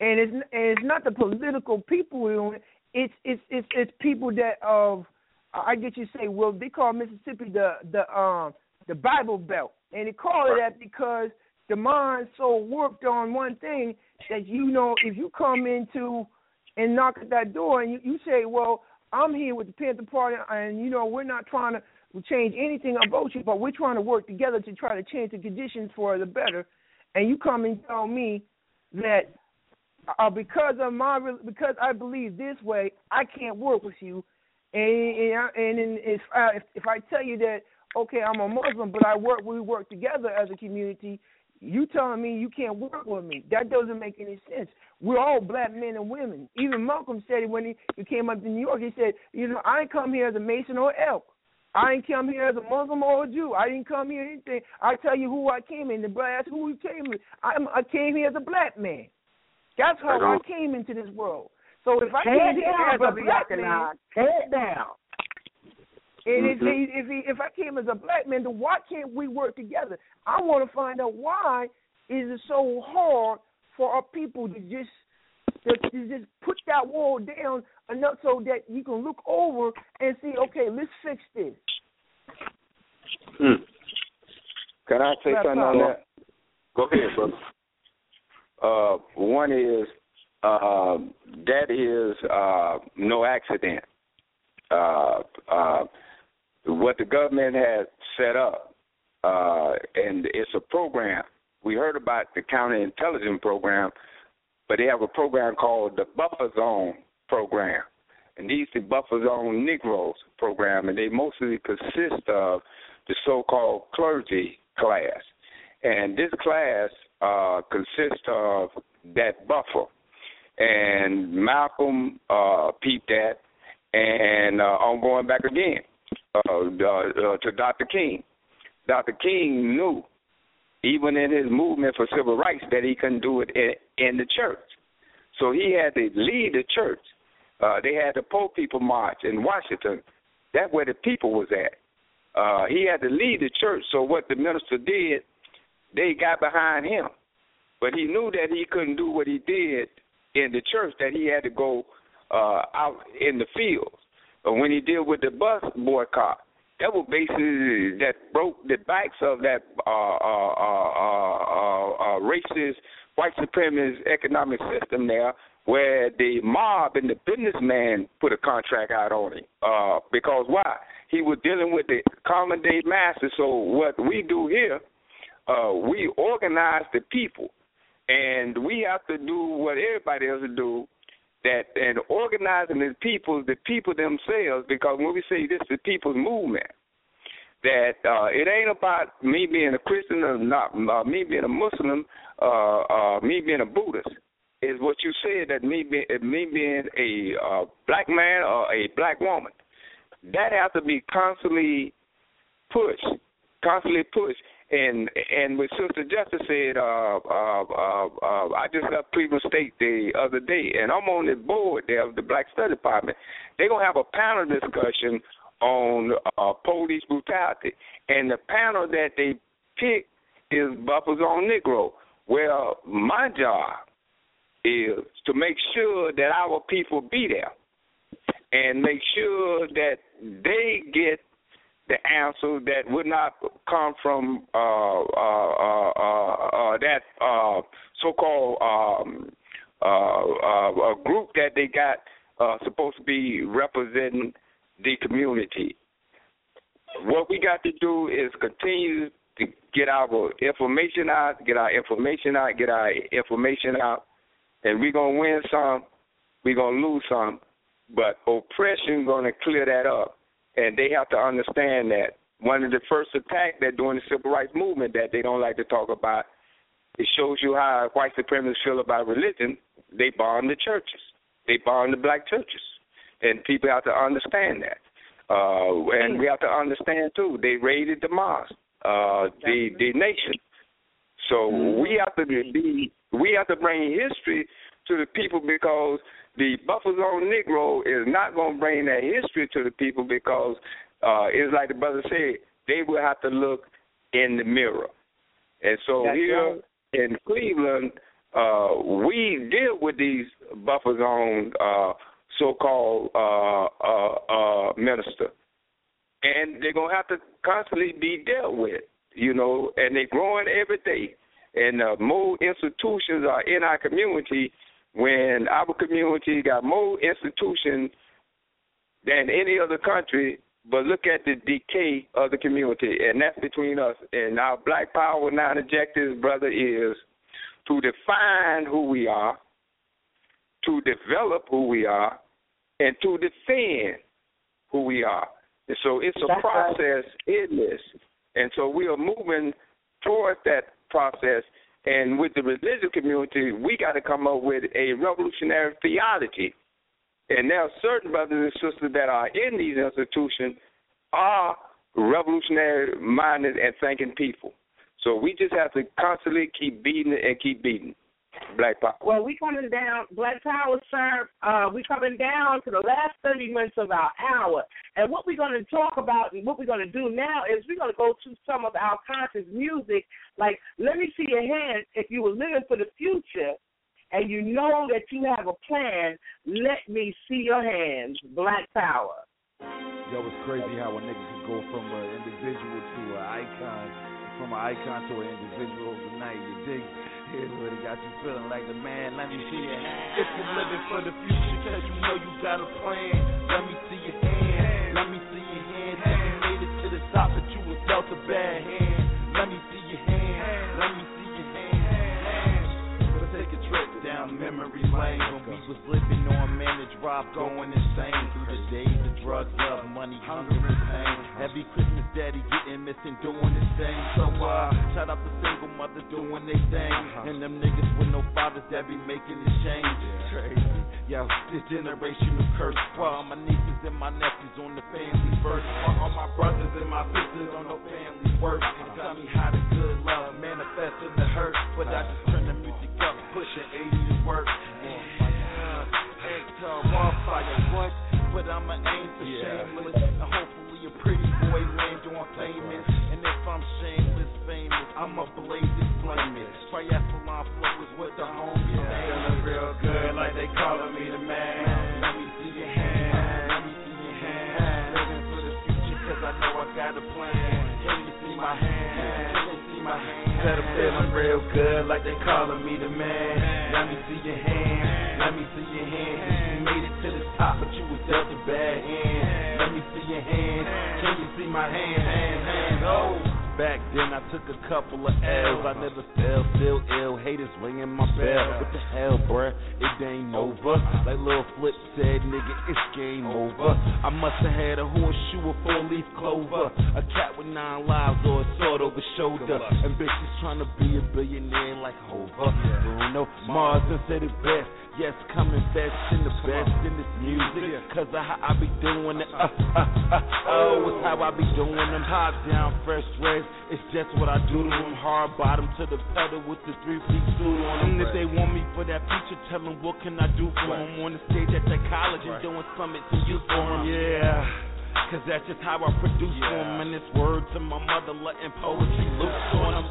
Speaker 4: And it's and it's not the political people. It's it's it's it's people that of I get you say well they call Mississippi the the um the Bible Belt and they call it that because the mind's so warped on one thing that you know if you come into and knock at that door and you, you say well I'm here with the Panther Party and you know we're not trying to change anything about you but we're trying to work together to try to change the conditions for the better and you come and tell me that uh, because of my because I believe this way, I can't work with you. And and, and if I, if if I tell you that okay, I'm a Muslim, but I work we work together as a community, you telling me you can't work with me? That doesn't make any sense. We're all black men and women. Even Malcolm said it when he, he came up to New York. He said, you know, I ain't come here as a Mason or elk. I ain't come here as a Muslim or a Jew. I didn't come here anything. I tell you who I came in. The black who we came in. I'm, I came here as a black man. That's how I came into this world. So if I came here as a black man,
Speaker 7: it down.
Speaker 4: And if
Speaker 7: Mhm.
Speaker 4: he, if he, if I came as a black man, then why can't we work together? I want to find out why is it so hard for our people to just to, to just put that wall down enough so that you can look over and see, okay, let's fix this.
Speaker 2: Hmm. Can I say
Speaker 4: Black
Speaker 2: something on that? Go ahead, brother. Uh, one is uh, that is uh, no accident. Uh, uh, what the government has set up, uh, and it's a program. We heard about the counterintelligence program, but they have a program called the Buffer Zone program, and these the Buffer Zone Negroes program, and they mostly consist of the so-called clergy class, and this class uh, consists of that buffer. And Malcolm uh, peeped that, and uh, I'm going back again uh, uh, to Dr. King. Dr. King knew, even in his movement for civil rights, that he couldn't do it in, in the church. So he had to lead the church. Uh, they had the Poor People March in Washington. That's where the people was at. Uh, he had to lead the church. So what the minister did, they got behind him. But he knew that he couldn't do what he did in the church, that he had to go uh, out in the fields. When he did with the bus boycott, that was basically that broke the backs of that uh, uh, uh, uh, uh, racist white supremacist economic system there where the mob and the businessman put a contract out on him. Uh, because why? He was dealing with the common day masses. So what we do here, uh, we organize the people, and we have to do what everybody else do. That and organizing the people, the people themselves, because when we say this, is people's movement that uh, it ain't about me being a Christian or not, uh, me being a Muslim, uh, uh, me being a Buddhist. Is what you said that me being me being a uh, black man or a black woman, that has to be constantly pushed, constantly pushed. And and what Sister Justice said, uh, uh, uh, uh, I just left Cleveland State the other day, and I'm on the board there of the Black Study Department. They're gonna have a panel discussion on uh, police brutality, and the panel that they pick is Buffers on Negro. Well, my job is to make sure that our people be there and make sure that they get the answer that would not come from uh, uh, uh, uh, uh that uh, so-called um, group that they got supposed to be representing the community. What we got to do is continue to get our information out, get our information out, get our information out, and we're gonna win some, we're gonna lose some, but oppression gonna clear that up, and they have to understand that. One of the first attacks that during the civil rights movement that they don't like to talk about, it shows you how white supremacists feel about religion. They bomb the churches, they bomb the black churches and people have to understand that. Uh, and we have to understand too, they raided the mosque, uh, the the nation. So mm-hmm. we have to be, we have to bring history to the people because the Buffer Zone Negro is not going to bring that history to the people because uh, it's like the brother said, they will have to look in the mirror. And so That's here right. in Cleveland, uh, we deal with these buffer zone uh, so-called uh, uh, uh, minister, and they're gonna have to constantly be dealt with, you know. And they're growing every day, and uh, more institutions are in our community. When our community got more institutions than any other country, but look at the decay of the community, and that's between us. And our Black Power Nine Objectives, brother, is to define who we are, to develop who we are, and to defend who we are. And so it's a That's process right. in this. And so we are moving towards that process. And with the religious community, we got to come up with a revolutionary theology. And there are certain brothers and sisters that are in these institutions are revolutionary minded and thinking people. So we just have to constantly keep beating it and keep beating. Black Power.
Speaker 7: Well, we coming down, Black Power, sir. Uh, we coming down to the last thirty minutes of our hour, and what we're going to talk about and what we're going to do now is we're going to go to some of our conscious music. Like, let me see your hands. If you were living for the future, and you know that you have a plan, let me see your hands. Black Power.
Speaker 13: Yo, it's crazy how a nigga could go from an individual to an icon, from an icon to an individual overnight. You dig? Here's what it got you feeling like the man. Let me see your hand. If you're living for the future, cause you know you got a plan. Let me see your hand. Let me see your hand. If you made it to the top, but you was dealt a bad hand. Let me see your hand. Down memory lane when we was living on managed rob, going insane through the days of drugs, love, money, hunger, and pain. Every Christmas, daddy getting missing, doing his thing. So uh, shout out to single mother doing their thing, and them niggas with no fathers that be making the change. Yo, this generational curse for all my nieces and my nephews on the family first. For all my brothers and my sisters on the family work. And tell me how the good love manifests in the hurt. But I just turn the music pushing 80 to work. Yeah. Uh, fire, what? But I'ma aim for yeah. shameless. And hopefully a pretty boy land on famous. And if I'm shameless, famous, I'ma blaze it, flame it. Triathlon flow is what the homies yeah. Feeling real good like they calling me the man. Let me see your hand. Let me see your hand. Living for the future cause I know I got a plan. Can you see my hand? Can you see my hand? Said I'm feeling real good like they calling me the man. Let me see your hand. Let me see your hands. You made it to the top, but you was dealt a bad hand. Let me see your hands. Can you see my hands? Hands, hands, oh. Back then I took a couple of L's. I never fell, still ill. Haters ringing my bell. What the hell, bruh? It ain't over. Like Lil Flip said, nigga, it's game over. I must have had a horseshoe or four leaf clover. A cat with nine lives or a sword over shoulder. Ambitious trying to be a billionaire like Hova. Bruno Mars done said it best. Yes, coming best in the best in this music. Cause of how I be doing it. Uh, uh, uh, oh, it's how I be doing them. Hot down, fresh dress. It's just what I do to them. Hard bottom to the pedal with the three feet suit on them. If they want me for that feature, tell them what can I do for them. On the stage at that college and doing summits and youth for them. Yeah. Cause that's just how I produce for them. And it's word to my mother, letting poetry loose on them.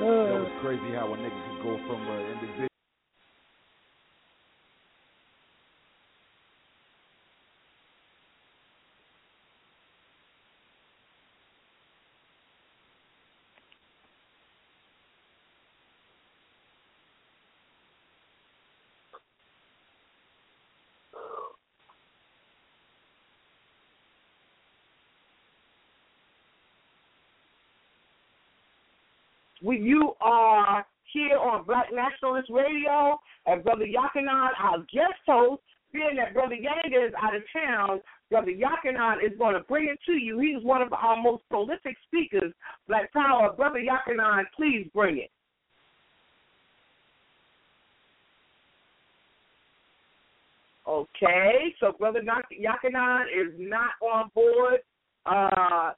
Speaker 13: That was crazy how a nigga could go from an individual.
Speaker 7: You are here on Black Nationalist Radio, and Brother Yakanan, our guest host, being that Brother Yanga is out of town, Brother Yakanan is going to bring it to you. He's one of our most prolific speakers. Black Power, Brother Yakanan, please bring it. Okay, so Brother Yakanan is not on board. Uh,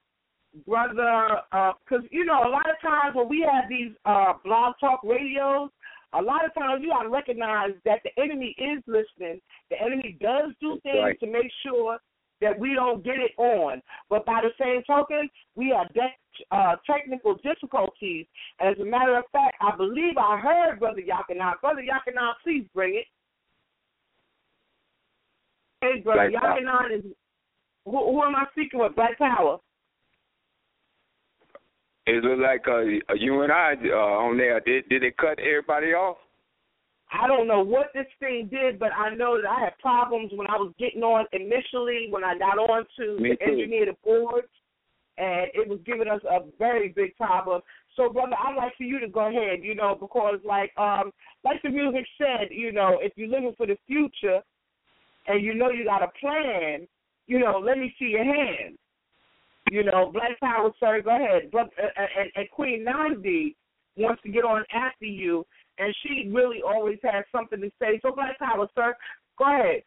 Speaker 7: brother, because uh, you know a lot of times when we have these uh, blog talk radios, a lot of times you got to recognize that the enemy is listening. The enemy does do things
Speaker 2: right.
Speaker 7: to make sure that we don't get it on. But by the same token, we have de- uh, technical difficulties. And as a matter of fact, I believe I heard Brother Yakanan. Brother Yakanan, please bring it. Hey, Brother
Speaker 2: Black
Speaker 7: is. Who, who am I speaking with? Black Power.
Speaker 2: It looked like uh, you and I uh, on there. Did did it cut everybody off?
Speaker 7: I don't know what this thing did, but I know that I had problems when I was getting on initially when I got on to
Speaker 2: Me too.
Speaker 7: engineer the boards, and it was giving us a very big problem. So, brother, I'd like for you to go ahead, you know, because like um like the music said, you know, if you're looking for the future and you know you got a plan, you know, let me see your hands. You know, Black Power, sir, go ahead. But, uh, and, and Queen Nandi wants to get on after you, and she really always has something to say. So, Black Power, sir, go ahead.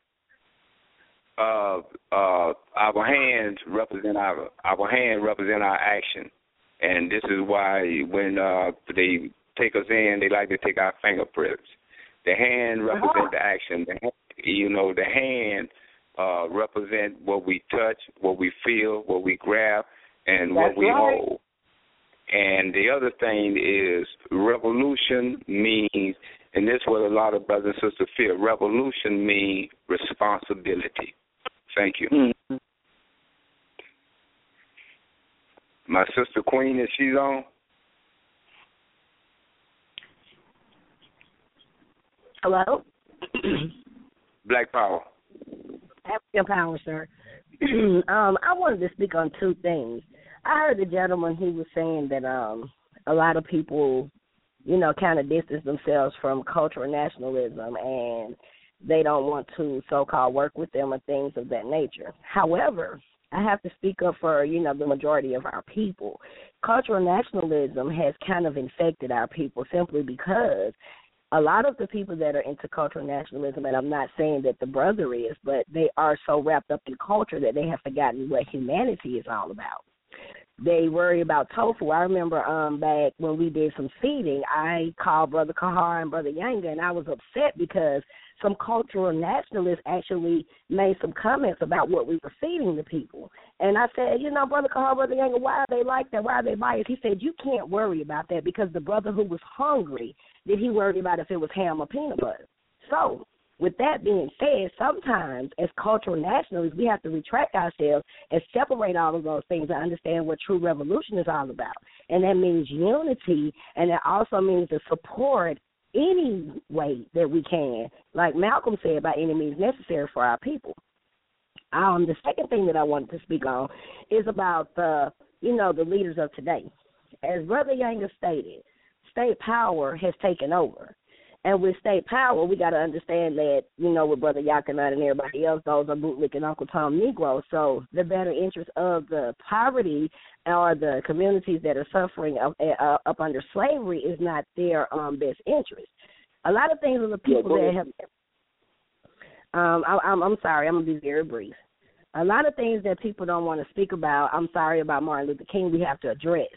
Speaker 2: Uh, uh, our hands represent our our hand represent our action, and this is why when uh, they take us in, they like to take our fingerprints. The hand represent the action. The you know, the hand uh, represent what we touch, what we feel, what we grab, and what we
Speaker 7: right.
Speaker 2: hold. And the other thing is revolution means, and this is what a lot of brothers and sisters feel. Revolution means responsibility. Thank you. My sister Queen, is she's on?
Speaker 8: Hello?
Speaker 2: Black Power.
Speaker 8: African power, sir. [CLEARS THROAT] um, I wanted to speak on two things. I heard the gentleman he was saying that um a lot of people, you know, kind of distance themselves from cultural nationalism and they don't want to so called work with them or things of that nature. However, I have to speak up for, you know, the majority of our people. Cultural nationalism has kind of infected our people simply because a lot of the people that are into cultural nationalism, and I'm not saying that the brother is, but they are so wrapped up in culture that they have forgotten what humanity is all about. they worry about tofu. I remember um back when we did some feeding, I called Brother Kahar and Brother Yanga, and I was upset because some cultural nationalists actually made some comments about what we were feeding the people. And I said, you know, Brother Kahar, Brother Yanga, why are they like that? Why are they biased? He said, you can't worry about that because the brother who was hungry, did he worry about if it was ham or peanut butter? So with that being said, sometimes as cultural nationalists, we have to retract ourselves and separate all of those things and understand what true revolution is all about. And that means unity, and it also means to support any way that we can, like Malcolm said, by any means necessary for our people. Um, the second thing that I wanted to speak on is about the, you know, the leaders of today. As Brother Younger stated, state power has taken over. And with state power, we got to understand that, you know, with Brother Yakanat and everybody else, those are bootlick and Uncle Tom Negroes. So the better interest of the poverty or the communities that are suffering up, uh, up under slavery is not their um, best interest. A lot of things are the people yeah, that have. Um, I, I'm, I'm sorry, I'm gonna be very brief. A lot of things that people don't want to speak about. I'm sorry about Martin Luther King. We have to address.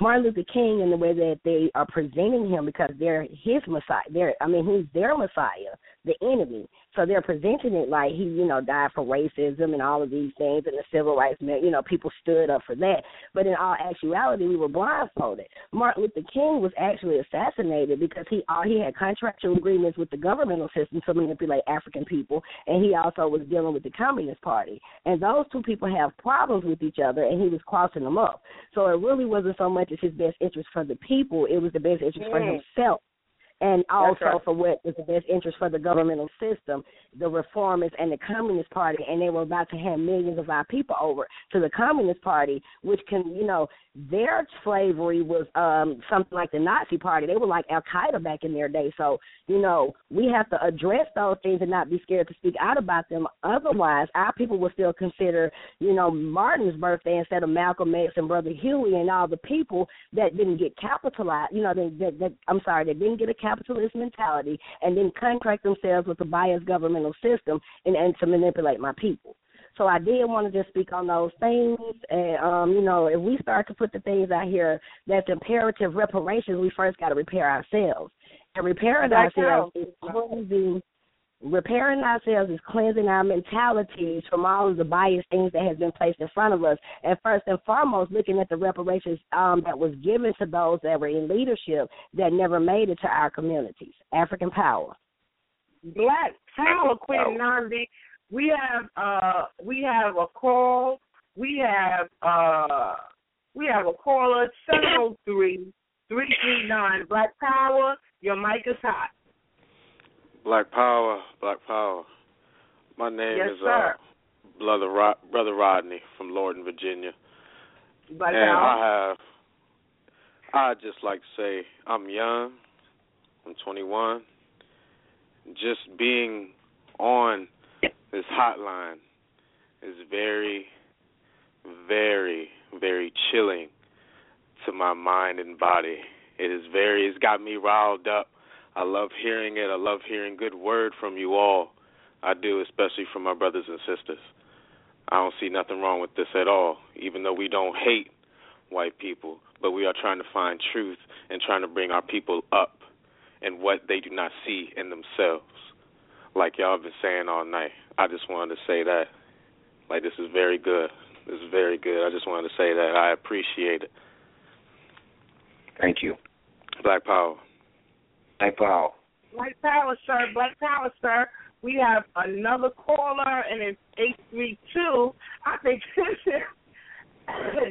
Speaker 8: Martin Luther King and the way that they are presenting him because they're his Messiah. They're I mean he's their Messiah, the enemy. So they're presenting it like he, you know, died for racism and all of these things and the civil rights you know, people stood up for that. But in all actuality we were blindfolded. Martin Luther King was actually assassinated because he all he had contractual agreements with the governmental system to manipulate African people and he also was dealing with the Communist Party. And those two people have problems with each other and he was crossing them up. So it really wasn't so much much as his best interest for the people, it was the best interest for himself and also
Speaker 7: right.
Speaker 8: for what was the best interest for the governmental system, the reformists and the Communist Party, and they were about to hand millions of our people over to the Communist Party, which can, you know, their slavery was um something like the Nazi Party. They were like Al Qaeda back in their day. So, you know, we have to address those things and not be scared to speak out about them. Otherwise, our people will still consider, you know, Martin's birthday instead of Malcolm X and Brother Huey and all the people that didn't get capitalized. You know, that, that, that I'm sorry, that didn't get a capitalist mentality and then contract themselves with the biased governmental system and, and to manipulate my people. So I did want to just speak on those things. And um, you know, if we start to put the things out here that's imperative reparations, we first got to repair ourselves. And repairing
Speaker 7: That's
Speaker 8: ourselves is cleansing. Repairing ourselves is cleansing our mentalities from all of the biased things that has been placed in front of us. And first and foremost, looking at the reparations um, that was given to those that were in leadership that never made it to our communities. African power.
Speaker 7: Black power, Queen Nandi. We have uh we have a call. We have uh we have a caller seven oh three three three nine Black Power. Your mic is hot.
Speaker 14: Black Power, Black Power. My name
Speaker 7: Yes,
Speaker 14: is
Speaker 7: sir.
Speaker 14: uh brother Rod- brother Rodney from Lorton, Virginia.
Speaker 7: Black
Speaker 14: and
Speaker 7: Power.
Speaker 14: I have I just like to say I'm young. I'm 21. Just being on this hotline is very, very, very chilling to my mind and body. It is very. It's got me riled up. I love hearing it. I love hearing good word from you all. I do, especially from my brothers and sisters. I don't see nothing wrong with this at all, even though we don't hate white people, but we are trying to find truth and trying to bring our people up and what they do not see in themselves. Like y'all been saying all night. I just wanted to say that. Like this is very good. This is very good. I just wanted to say that. I appreciate it.
Speaker 10: Thank you.
Speaker 14: Black Power.
Speaker 10: Black Power.
Speaker 7: Black Power, sir. Black Power, sir. We have another caller, and it's eight three two. I think [LAUGHS] this is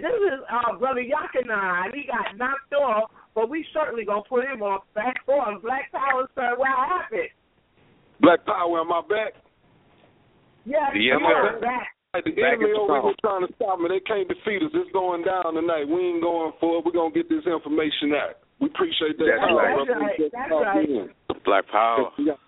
Speaker 7: this is uh, brother Yakinan. He got knocked off, but we certainly gonna put him on back on. Black Power, sir. What happened?
Speaker 3: Black Power, am I back?
Speaker 7: Yes,
Speaker 3: Yeah,
Speaker 7: you
Speaker 3: sir.
Speaker 7: back.
Speaker 3: Hey, the
Speaker 10: Back
Speaker 3: enemy
Speaker 10: at the
Speaker 3: over here trying to stop me. They can't defeat us. It's going down tonight. We ain't going for it. We're going to get this information out. We appreciate that.
Speaker 10: That's
Speaker 3: call,
Speaker 10: right.
Speaker 3: brother.
Speaker 7: That's right. That's right.
Speaker 14: Black Power.
Speaker 3: We got,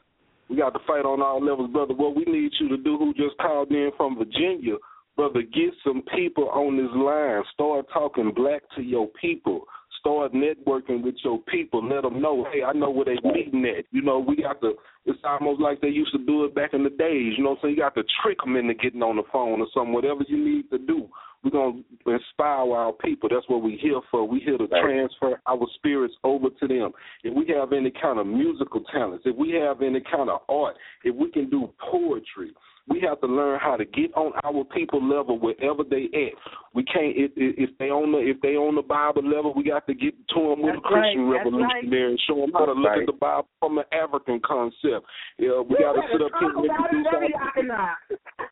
Speaker 3: we got to fight on all levels, brother. What we need you to do, who just called in from Virginia, brother, get some people on this line. Start talking black to your people. Start networking with your people. Let them know, hey, I know where they meeting at. You know, we got to. It's almost like they used to do it back in the days. You know so You got to trick them into getting on the phone or something. Whatever you need to do, We're gonna inspire our people. That's what we're here for. We're here to transfer our spirits over to them. If we have any kind of musical talents, if we have any kind of art, if we can do poetry, we have to learn how to get on our people level wherever they at. We can't if, if if they on the if they on the Bible level, we got to get to them with
Speaker 7: That's
Speaker 3: a Christian
Speaker 7: right, that's
Speaker 3: revolutionary and show them how to look
Speaker 10: right.
Speaker 3: at the Bible from an African concept. Yeah, we got to sit up here and introduce our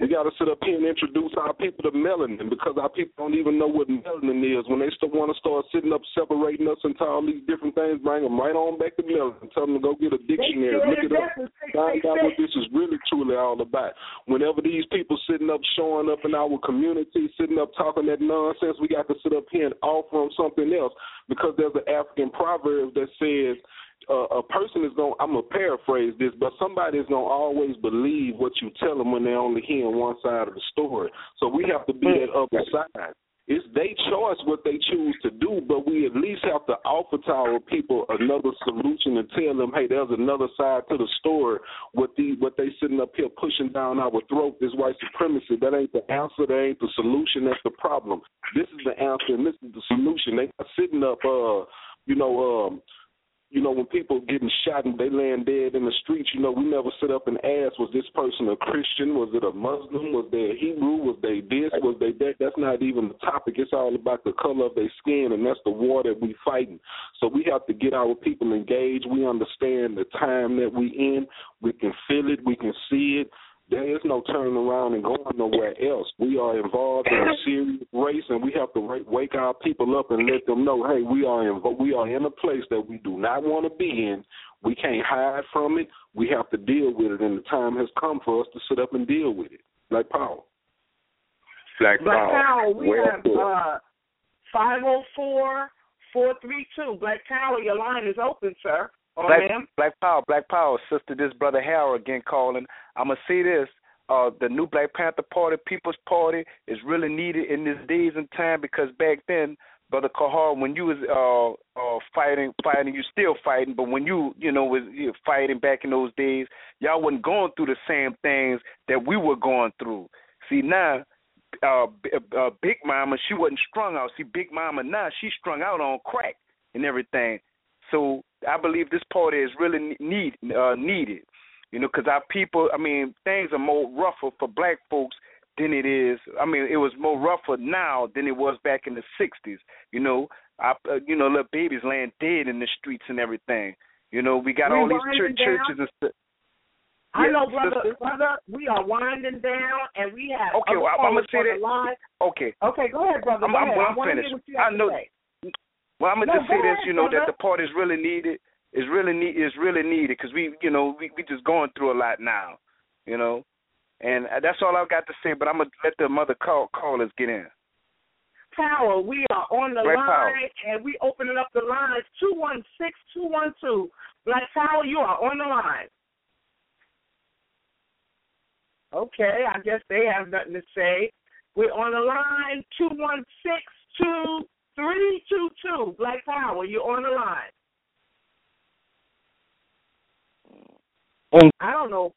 Speaker 3: we got to sit up here and introduce our people to melanin because our people don't even know what melanin is. When they still want to start sitting up separating us into all these different things, bring them right on back to melanin. Tell them to go get a dictionary, look it up, find out what this is really truly all about. Whenever these people sitting up, showing up in our community, sitting up talking that nonsense, we got to sit up here and offer them something else because there's an African proverb that says uh, a person is going. I'm gonna paraphrase this, but somebody is gonna always believe what you tell them when they're only hearing one side of the story. So we have to be that other side. It's their choice what they choose to do, but we at least have to offer to our people another solution and tell them, hey, there's another side to the story. What the what they sitting up here pushing down our throat, this white supremacy. That ain't the answer. That ain't the solution. That's the problem. This is the answer, and this is the solution. They are sitting up, uh, you know, um, you know, when people getting shot and they laying dead in the streets, you know, we never sit up and ask, was this person a Christian? Was it a Muslim? Was they a Hebrew? Was they this? Was they that? That's not even the topic. It's all about the color of their skin, and that's the war that we fighting. So we have to get our people engaged. We understand the time that we in. We can feel it. We can see it. There is no turning around and going nowhere else. We are involved in a [COUGHS] serious race, and we have to wake our people up and let them know, hey, we are in we are in a place that we do not want to be in. We can't hide from it. We have to deal with it, and the time has come for us to sit up and deal with it. Like Paul.
Speaker 10: Black Power.
Speaker 7: Black
Speaker 10: Power.
Speaker 7: Power, we
Speaker 10: Well
Speaker 7: have
Speaker 10: put.
Speaker 7: uh five oh four four three two. Black Power, your line is open, sir. Or
Speaker 11: Black,
Speaker 7: ma'am.
Speaker 11: Black Power, Black Power, sister. This brother Harold again calling. I'm gonna say this. Uh, the new Black Panther Party, People's Party, is really needed in these days and time because back then, brother Kahar, when you was uh, uh, fighting, fighting, you still fighting, but when you, you know, was you know, fighting back in those days, y'all wasn't going through the same things that we were going through. See now, uh, uh, Big Mama, she wasn't strung out. See, Big Mama now, she's strung out on crack and everything. So I believe this party is really need uh, needed, you know, because our people. I mean, things are more rougher for black folks than it is. I mean, it was more rougher now than it was back in the '60s. You know, I, uh, you know, little babies laying dead in the streets and everything. You know, we got
Speaker 7: We
Speaker 11: all these
Speaker 7: winding
Speaker 11: church,
Speaker 7: down.
Speaker 11: churches and stuff.
Speaker 7: I
Speaker 11: Yeah,
Speaker 7: know, brother,
Speaker 11: sister.
Speaker 7: brother, we are winding down, and we have
Speaker 11: Okay, well, I'm gonna say that.
Speaker 7: line.
Speaker 11: Okay.
Speaker 7: Okay, go ahead, brother.
Speaker 11: I'm,
Speaker 7: go
Speaker 11: I'm,
Speaker 7: ahead.
Speaker 11: well,
Speaker 7: I
Speaker 11: I'm finished.
Speaker 7: hear what you
Speaker 11: I know.
Speaker 7: say.
Speaker 11: Well, I'm gonna
Speaker 7: No,
Speaker 11: just say this. You know that the part is really needed. Is really need. Is really needed because we, you know, we we just going through a lot now. You know, and uh, that's all I've got to say. But I'm gonna let the mother call callers get in.
Speaker 7: Power, we are on the
Speaker 11: Black
Speaker 7: line,
Speaker 11: Power.
Speaker 7: and we opening up the lines two one six two one two. Black Power, you are on the line. Okay, I guess they have nothing to say. We're on the line two one six two three two two. Black Power, you're on the line. I don't know.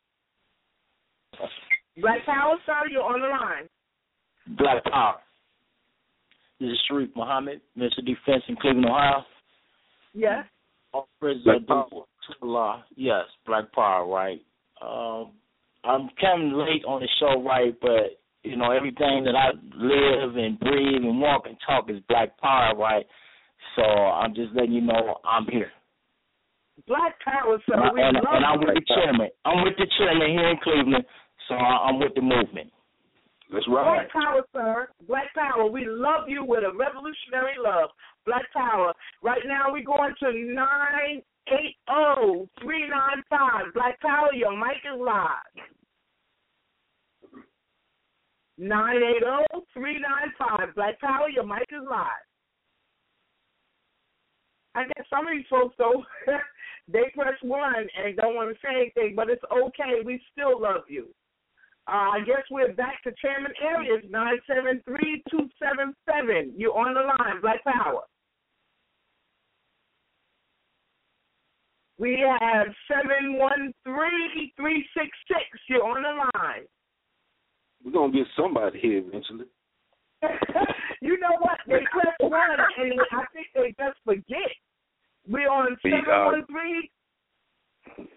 Speaker 7: Black Power, sir, you're on the line.
Speaker 15: Black Power. This is Sharif Muhammad, Minister of Defense in Cleveland, Ohio.
Speaker 7: Yes.
Speaker 15: All
Speaker 3: Black
Speaker 15: are Allah. Yes, Black Power, right. Um, I'm coming late on the show, right, but, you know, everything that I live and breathe and walk and talk is Black Power, right? So I'm just letting you know I'm here.
Speaker 7: Black Power, sir.
Speaker 15: And, I,
Speaker 7: we
Speaker 15: and,
Speaker 7: love
Speaker 15: and I'm with the chairman. I'm with the chairman here in Cleveland, so I, I'm with the movement.
Speaker 3: That's right.
Speaker 7: Black Power, sir. Black Power. We love you with a revolutionary love. Black Power. Right now we're going to nine eight zero three nine five. Black Power, your mic is live. Nine eight zero three nine five. Black Power, your mic is live. I guess some of these folks though [LAUGHS] they press one and don't want to say anything, but it's okay. We still love you. Uh, I guess we're back to Chairman Areas, 973-277. You're on the line, Black Power. We have 713-366. You're on the line.
Speaker 3: We're gonna get somebody here eventually. [LAUGHS]
Speaker 7: you know what? They press one, and I think they just forget. We're on seven one three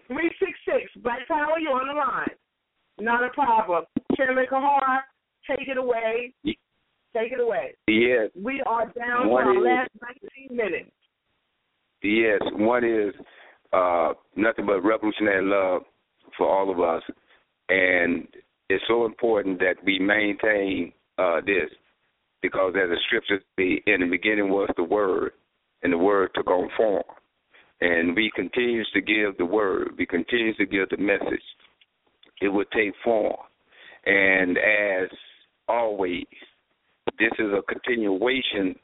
Speaker 7: three six six. Black Power, you're on the line. Not a problem. Chairman Kahar, take it away. Take it away.
Speaker 2: Yes,
Speaker 7: We are down to our
Speaker 2: is-
Speaker 7: last 19 minutes.
Speaker 2: yes. One is uh, nothing but revolutionary love for all of us, and it's so important that we maintain uh, this because, as the scripture say, in the beginning was the Word, and the Word took on form, and we continues to give the Word. We continues to give the message. It will take form, and as always, this is a continuation.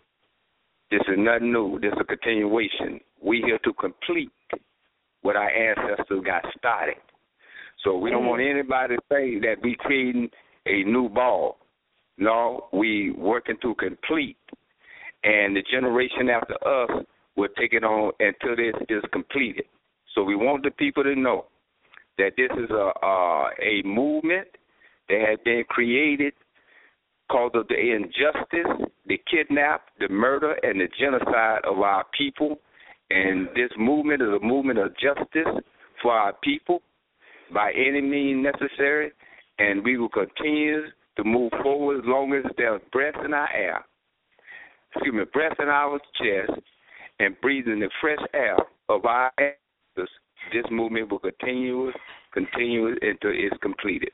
Speaker 2: This is nothing new. This is a continuation. We here to complete what our ancestors got started. So we don't want anybody to say that we creating a new ball. No, we working to complete, and the generation after us will take it on until this is completed. So we want the people to know that this is a uh, a movement that has been created because of the injustice, the kidnap, the murder, and the genocide of our people. And this movement is a movement of justice for our people by any means necessary. And we will continue to move forward as long as there's breath in our air, excuse me, breath in our chest, and breathing the fresh air of our ancestors. This movement will continue, continue until it's completed.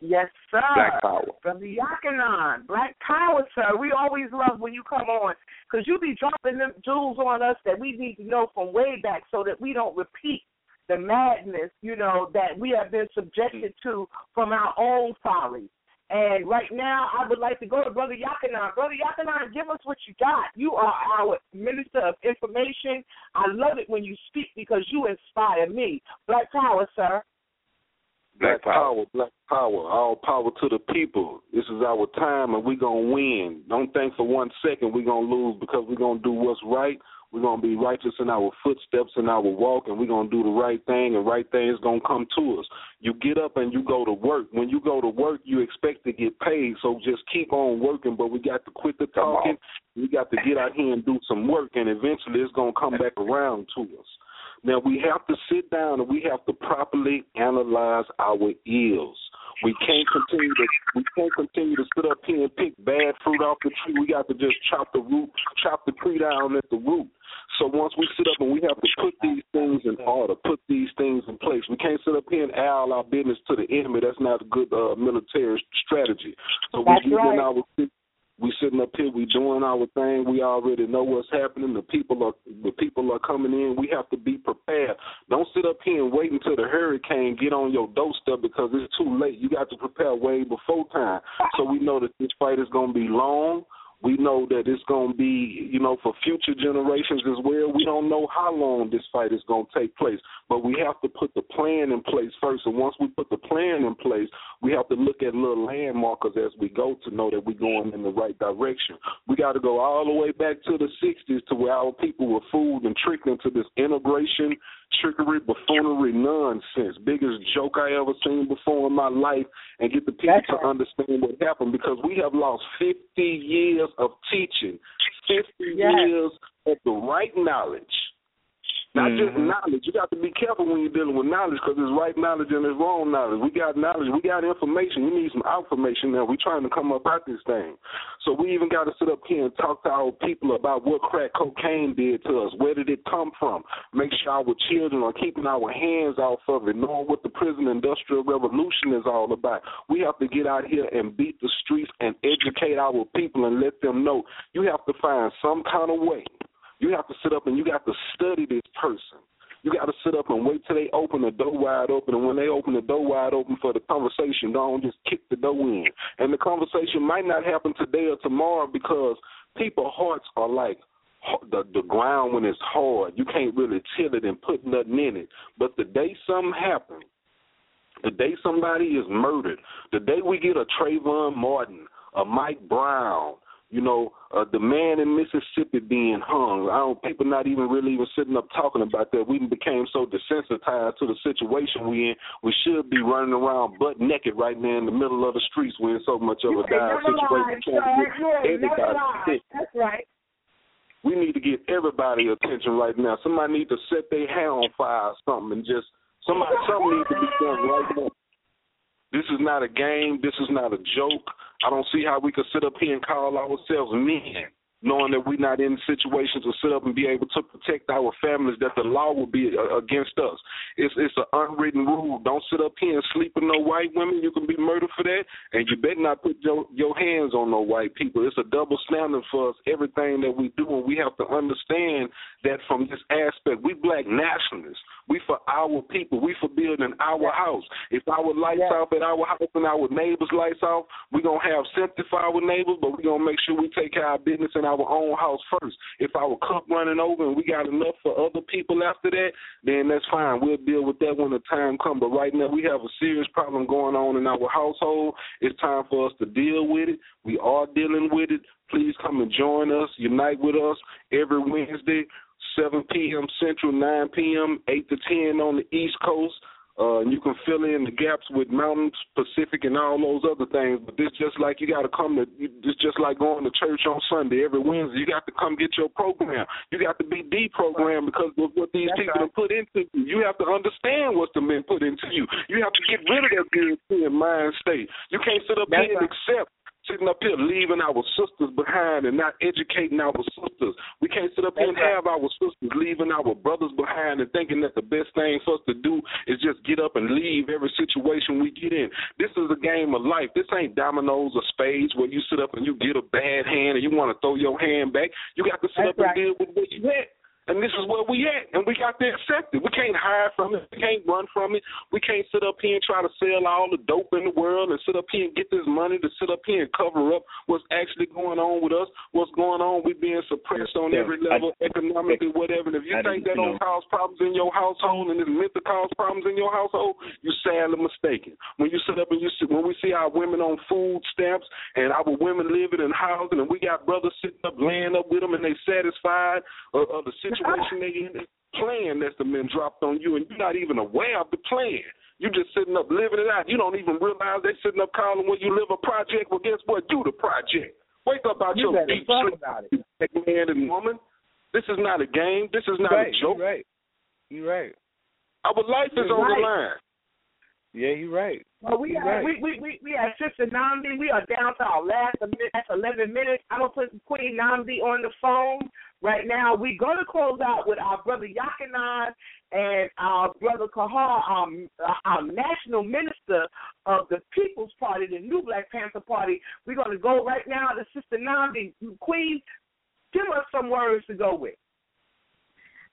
Speaker 7: Yes, sir.
Speaker 2: Black Power.
Speaker 7: From the Yakanan. Black Power, sir. We always love when you come on because you be dropping them jewels on us that we need to know from way back so that we don't repeat the madness, you know, that we have been subjected to from our own folly. And right now, I would like to go to Brother Yakanan. Brother Yakanan, give us what you got. You are our Minister of Information. I love it when you speak because you inspire me. Black Power, sir.
Speaker 3: Black power, black power, all power to the people. This is our time and we're going to win. Don't think for one second we're going to lose because we're going to do what's right. We're going to be righteous in our footsteps and our walk, and we're going to do the right thing, and right thing is going to come to us. You get up and you go to work. When you go to work, you expect to get paid, so just keep on working, but we got to quit the talking. We got to get out here and do some work, and eventually it's going to come back around to us. Now we have to sit down and we have to properly analyze our ills. We can't continue to we can't continue to sit up here and pick bad fruit off the tree. We got to just chop the root, chop the tree down at the root. So once we sit up and we have to put these things in order, put these things in place. We can't sit up here and all our business to the enemy. That's not a good uh, military strategy. So we
Speaker 7: That's
Speaker 3: keep
Speaker 7: right.
Speaker 3: our we sitting up here, we doing our thing. We already know what's happening. The people are the people are coming in. We have to be prepared. Don't sit up here and wait until the hurricane get on your doorstep because it's too late. You got to prepare way before time. So we know that this fight is going to be long. We know that it's going to be, you know, for future generations as well. We don't know how long this fight is going to take place, but we have to put the plan in place first. And once we put the plan in place, we have to look at little landmarkers as we go to know that we're going in the right direction. We got to go all the way back to the 60s to where our people were fooled and tricked into this integration, trickery, buffoonery nonsense. Biggest joke I ever seen before in my life, and get the people to understand what happened because we have lost 50 years of teaching, 50
Speaker 7: Yes.
Speaker 3: years of the right knowledge. Not just
Speaker 6: Mhm.
Speaker 3: knowledge. You got to be careful when you're dealing with knowledge because there's right knowledge and there's wrong knowledge. We got knowledge. We got information. We need some information now. We're trying to come up out this thing. So we even got to sit up here and talk to our people about what crack cocaine did to us. Where did it come from? Make sure our children are keeping our hands off of it, knowing what the prison industrial revolution is all about. We have to get out here and beat the streets and educate our people and let them know you have to find some kind of way you have to sit up and you got to study this person. You got to sit up and wait till they open the door wide open, and when they open the door wide open for the conversation, don't just kick the door in. And the conversation might not happen today or tomorrow because people's hearts are like the the ground when it's hard. You can't really till it and put nothing in it. But the day something happens, the day somebody is murdered, the day we get a Trayvon Martin, a Mike Brown, You know, uh, the man in Mississippi being hung. I don't. People not even really even sitting up talking about that. We became so desensitized to the situation we in. We should be running around butt naked right now in the middle of the streets when so much of a dire situation.
Speaker 7: Everybody. That's right.
Speaker 3: We need to get everybody attention right now. Somebody need to set their hair on fire or something and just somebody something needs to be done right now. This is not a game. This is not a joke. I don't see how we could sit up here and call ourselves men knowing that we're not in situations to sit up and be able to protect our families, that the law will be uh, against us. It's it's an unwritten rule. Don't sit up here and sleep with no white women. You can be murdered for that, and you better not put your your hands on no white people. It's a double standard for us. Everything that we do, and we have to understand that from this aspect, we black nationalists. We for our people. We for building our house. If our lights yeah. off at our house and our neighbors' lights off, we're gonna have sympathy for our neighbors, but we're gonna make sure we take care of our business and our own house first. If our cup running over and we got enough for other people after that, then that's fine. We'll deal with that when the time comes. But right now we have a serious problem going on in our household. It's time for us to deal with it. We are dealing with it. Please come and join us. Unite with us every Wednesday, 7 p.m. Central, 9 p.m., 8 to 10 on the East Coast. Uh, and you can fill in the gaps with Mountain Pacific and all those other things. But this just like you got to come to. It's just like going to church on Sunday every Wednesday. You got to come get your program. You got to be deprogrammed because of what these That's people right. have put into you. You have to understand what's been put into you. You have to get rid of that European mind state. You can't sit up That's here and right. accept sitting up here leaving our sisters behind and not educating our sisters. We can't sit up here and have our sisters leaving our brothers behind and thinking that the best thing for us to do is just get up and leave every situation we get in. This is a game of life. This ain't dominoes or spades where you sit up and you get a bad hand and you want to throw your hand back. You got to sit That's up right. and deal with what you get. And this is where we at, and we got to accept it. We can't hide from it. We can't run from it. We can't sit up here and try to sell all the dope in the world and sit up here and get this money to sit up here and cover up what's actually going on with us, what's going on. We being suppressed on every level, I, economically, whatever. And if you I think that don't cause problems in your household and it's meant to cause problems in your household, you're sadly mistaken. When you sit up and you see, when we see our women on food stamps and our women living in housing, and we got brothers sitting up laying up with them and they satisfied of, of the situation situation they in, plan that's been dropped on you, and you're not even aware of the plan. You just sitting up living it out. You don't even realize they sitting up calling when you live a project. Well, guess what? You the project. Wake up out
Speaker 7: you
Speaker 3: your deep sleep, [LAUGHS] man and woman. This is not a game. This is not
Speaker 6: right,
Speaker 3: a joke.
Speaker 6: You're right. You're right.
Speaker 3: Our life
Speaker 7: you're
Speaker 3: is on
Speaker 7: right.
Speaker 3: the line.
Speaker 6: Yeah, you're right.
Speaker 7: Well, we
Speaker 6: you're
Speaker 7: are,
Speaker 6: right.
Speaker 7: we we we we are Sister Nandi. We are down to our last last eleven minutes. I'm gonna put Queen Nandi on the phone right now. We're gonna close out with our brother Yakanan and our brother Kahar, um, our national minister of the People's Party, the New Black Panther Party. We're gonna go right now to Sister Nandi. Queen, give us some words to go with.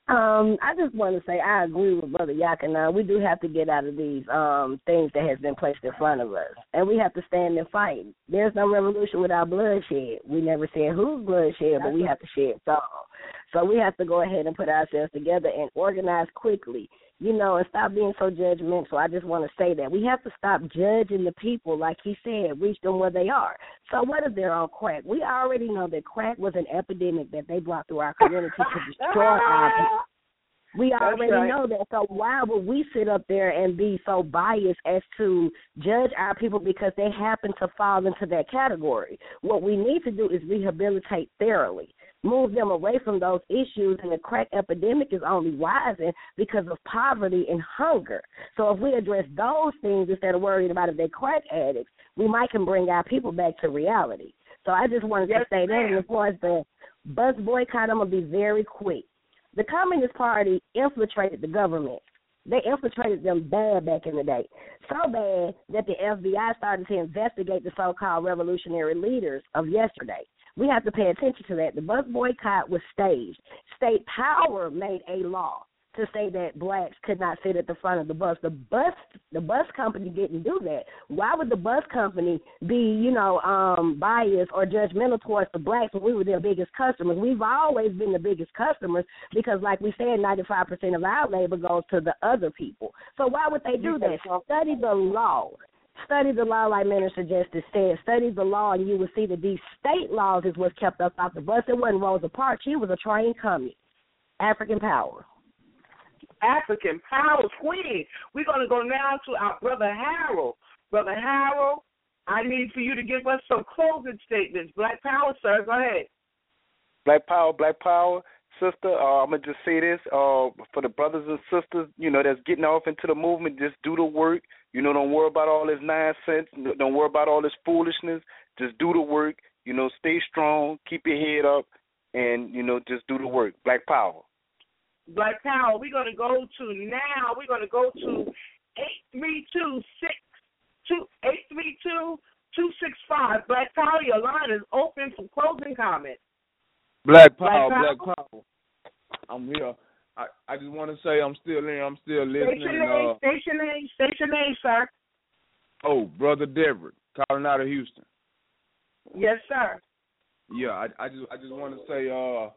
Speaker 8: Um, I just want to say I agree with Brother Yakana. We do have to get out of these um things that has been placed in front of us, and we have to stand and fight. There's no revolution without bloodshed. We never said whose bloodshed, but we have to shed some. So we have to go ahead and put ourselves together and organize quickly, you know, and stop being so judgmental. I just want to say that we have to stop judging the people, like he said, reach them where they are. So what if they're on crack? We already know that crack was an epidemic that they brought through our community to destroy our [LAUGHS] people. We already
Speaker 7: right.
Speaker 8: know that. So why would we sit up there and be so biased as to judge our people because they happen to fall into that category? What we need to do is rehabilitate thoroughly move them away from those issues and the crack epidemic is only rising because of poverty and hunger. So if we address those things instead of worrying about if they're crack addicts, we might can bring our people back to reality. So I just wanted
Speaker 7: yes,
Speaker 8: to say that and as far as the bus boycott, I'm gonna be very quick. The Communist Party infiltrated the government. They infiltrated them bad back in the day. So bad that the FBI started to investigate the so called revolutionary leaders of yesterday. We have to pay attention to that. The bus boycott was staged. State power made a law to say that blacks could not sit at the front of the bus. The bus the bus company didn't do that. Why would the bus company be, you know, um biased or judgmental towards the blacks when we were their biggest customers? We've always been the biggest customers because like we said, ninety five percent of our labor goes to the other people. So why would they do that? Study the law. Study the law, like Minister Justice said. Study the law, and you will see that these state laws is what kept us off the bus. It wasn't Rosa Parks. She was a trained communist. African power.
Speaker 7: African power queen. We're going to go now to our brother Harold. Brother Harold, I need for you to give us some closing statements. Black Power, sir. Go ahead.
Speaker 11: Black Power, Black Power. Sister, uh, I'm gonna just say this uh, for the brothers and sisters, you know, that's getting off into the movement. Just do the work. You know, don't worry about all this nonsense. Don't worry about all this foolishness. Just do the work. You know, stay strong. Keep your head up, and you know, just do the work. Black Power.
Speaker 7: Black Power. We're gonna go to now. We're gonna go to eight three two six two eight three two two six five. Black Power. Your line is open for closing comments.
Speaker 6: Black Power,
Speaker 7: Black
Speaker 6: Black Power. I'm here. I, I just want to say I'm still in. I'm still listening.
Speaker 7: Station A,
Speaker 6: Uh,
Speaker 7: station A, station A, sir.
Speaker 6: oh, brother Deverett, calling out of Houston.
Speaker 7: Yes, sir.
Speaker 6: Yeah, I, I just I just want to say uh,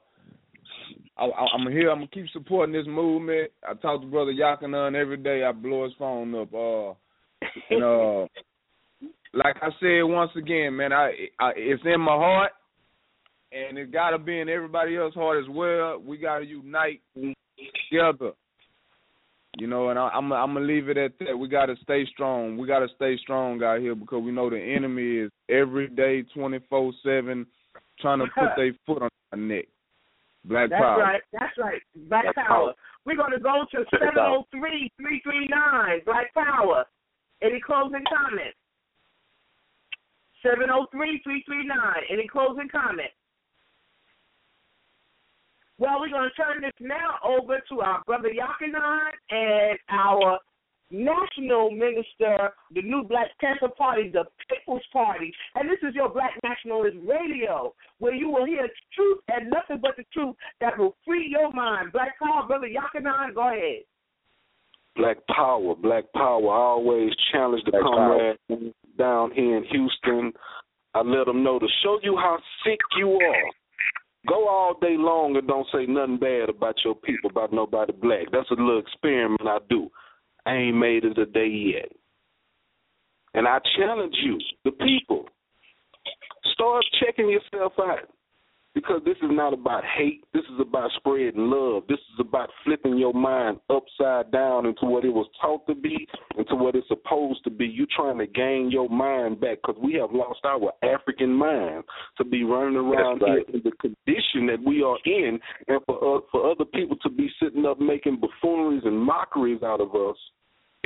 Speaker 6: I, I, I'm here. I'm gonna keep supporting this movement. I talk to brother Yakanan every day. I blow his phone up. Uh, and uh, [LAUGHS] like I said once again, man, I, I it's in my heart, and it gotta be in everybody else's heart as well. We gotta unite together. You know, and I, I'm I'm gonna leave it at that. We gotta stay strong. We gotta stay strong out here because we know the enemy is every day, twenty four seven, trying to put [LAUGHS] their foot on our neck. Black
Speaker 7: That's
Speaker 6: power.
Speaker 7: right. That's right. Black,
Speaker 6: Black
Speaker 7: Power.
Speaker 6: Power.
Speaker 7: We're going to go to
Speaker 6: Check it out.
Speaker 7: 703 339. Black Power. Any closing comments? 703 339. Any closing comments? Well, we're going to turn this now over to our brother Yakanan and our national minister, the new Black Panther Party, the People's Party. And this is your Black Nationalist Radio, where you will hear truth and nothing but the truth that will free your mind. Black Power, brother Yakanan, go ahead.
Speaker 3: Black power, black power. I always challenge the
Speaker 10: Black
Speaker 3: comrades down here in Houston. I let them know to show you how sick you are. Go all day long and don't say nothing bad about your people, about nobody black. That's a little experiment I do. I ain't made it a day yet. And I challenge you, the people, start checking yourself out. Because this is not about hate. This is about spreading love. This is about flipping your mind upside down into what it was taught to be, into what it's supposed to be. You trying to gain your mind back because we have lost our African mind to be running around
Speaker 10: right.
Speaker 3: here in the condition that we are in, and for uh, for other people to be sitting up making buffooneries and mockeries out of us.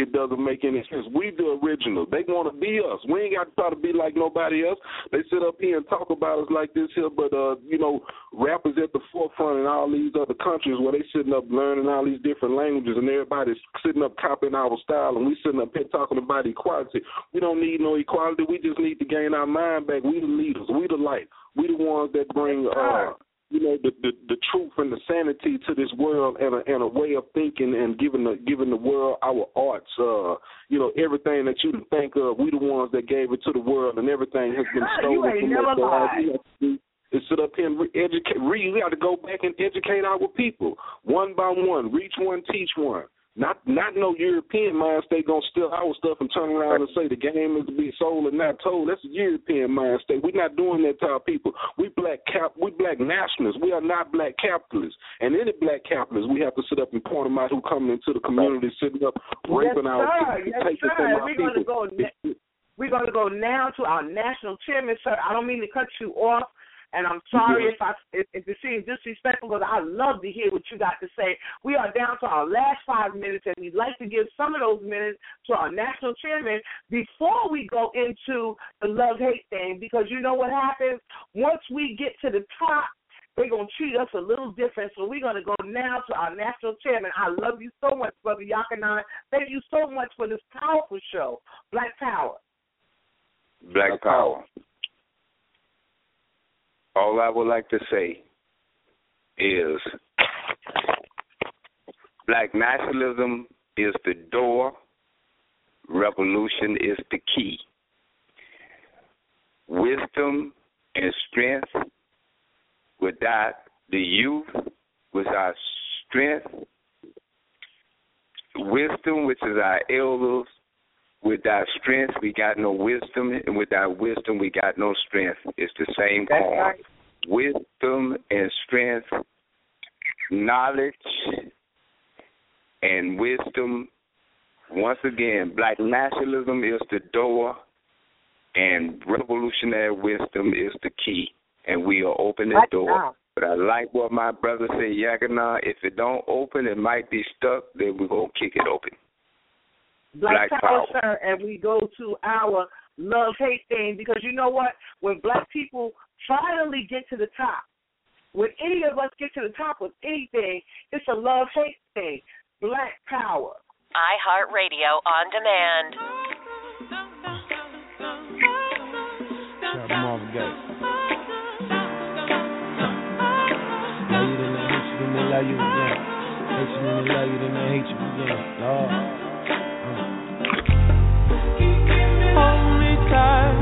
Speaker 3: It doesn't make any sense. We the original. They want to be us. We ain't got to try to be like nobody else. They sit up here and talk about us like this here, but uh, you know, rappers at the forefront in all these other countries where they sitting up learning all these different languages and everybody's sitting up copying our style and we sitting up here talking about equality. We don't need no equality. We just need to gain our mind back. We the leaders. We the light. We the ones that bring uh you know the, the the truth and the sanity to this world and a and a way of thinking and giving the giving the world our arts uh you know everything that you can think of we the ones that gave it to the world and everything has been
Speaker 7: you
Speaker 3: stolen
Speaker 7: ain't
Speaker 3: from us so all we have to do is sit up here and re- educate re, we got to go back and educate our people one by one reach one teach one not not no European mind state gonna steal our stuff and turn around and say the game is to be sold and not told. That's a European mind state. We're not doing that to our people. We black cap we black nationalists. We are not black capitalists. And any black capitalists we have to sit up and point them out who coming into the community sitting up raping
Speaker 7: yes,
Speaker 3: our
Speaker 7: sir.
Speaker 3: people,
Speaker 7: Yes,
Speaker 3: taking
Speaker 7: sir.
Speaker 3: from our
Speaker 7: We're going to go. Ne- we're going to go now to our national chairman, sir. I don't mean to cut you off, and I'm sorry if I if, if it seems disrespectful, but I love to hear what you got to say. We are down to our last five minutes, and we'd like to give some of those minutes to our national chairman before we go into the love hate thing, because you know what happens once we get to the top. They're going to treat us a little different. So we're going to go now to our national chairman. I love you so much, Brother Yakanan. Thank you so much for this powerful show, Black Power.
Speaker 2: Black Power. All I would like to say is black nationalism is the door, revolution is the key. Wisdom and strength without the youth, without strength, wisdom, which is our elders, Without strength, we got no wisdom, and without wisdom, we got no strength. It's the same
Speaker 7: That's
Speaker 2: coin.
Speaker 7: right.
Speaker 2: Wisdom and strength, knowledge and wisdom. Once again, black nationalism is the door, and revolutionary wisdom is the key, and we are opening the door.
Speaker 7: Now,
Speaker 2: But I like what my brother said, Yakana. If it don't open, it might be stuck. Then we're gonna kick it open.
Speaker 7: Black,
Speaker 2: Black
Speaker 7: Power,
Speaker 2: Power.
Speaker 7: sir, and we go to our love hate thing because you know what? When black people finally get to the top, when any of us get to the top with anything, it's a love hate thing. Black Power.
Speaker 16: iHeartRadio on demand.
Speaker 17: Shout out Marvin Gaye. Love you, then I hate you, then they love you again. Hate you, then they love you, then they hate you again. Lord.
Speaker 18: Hold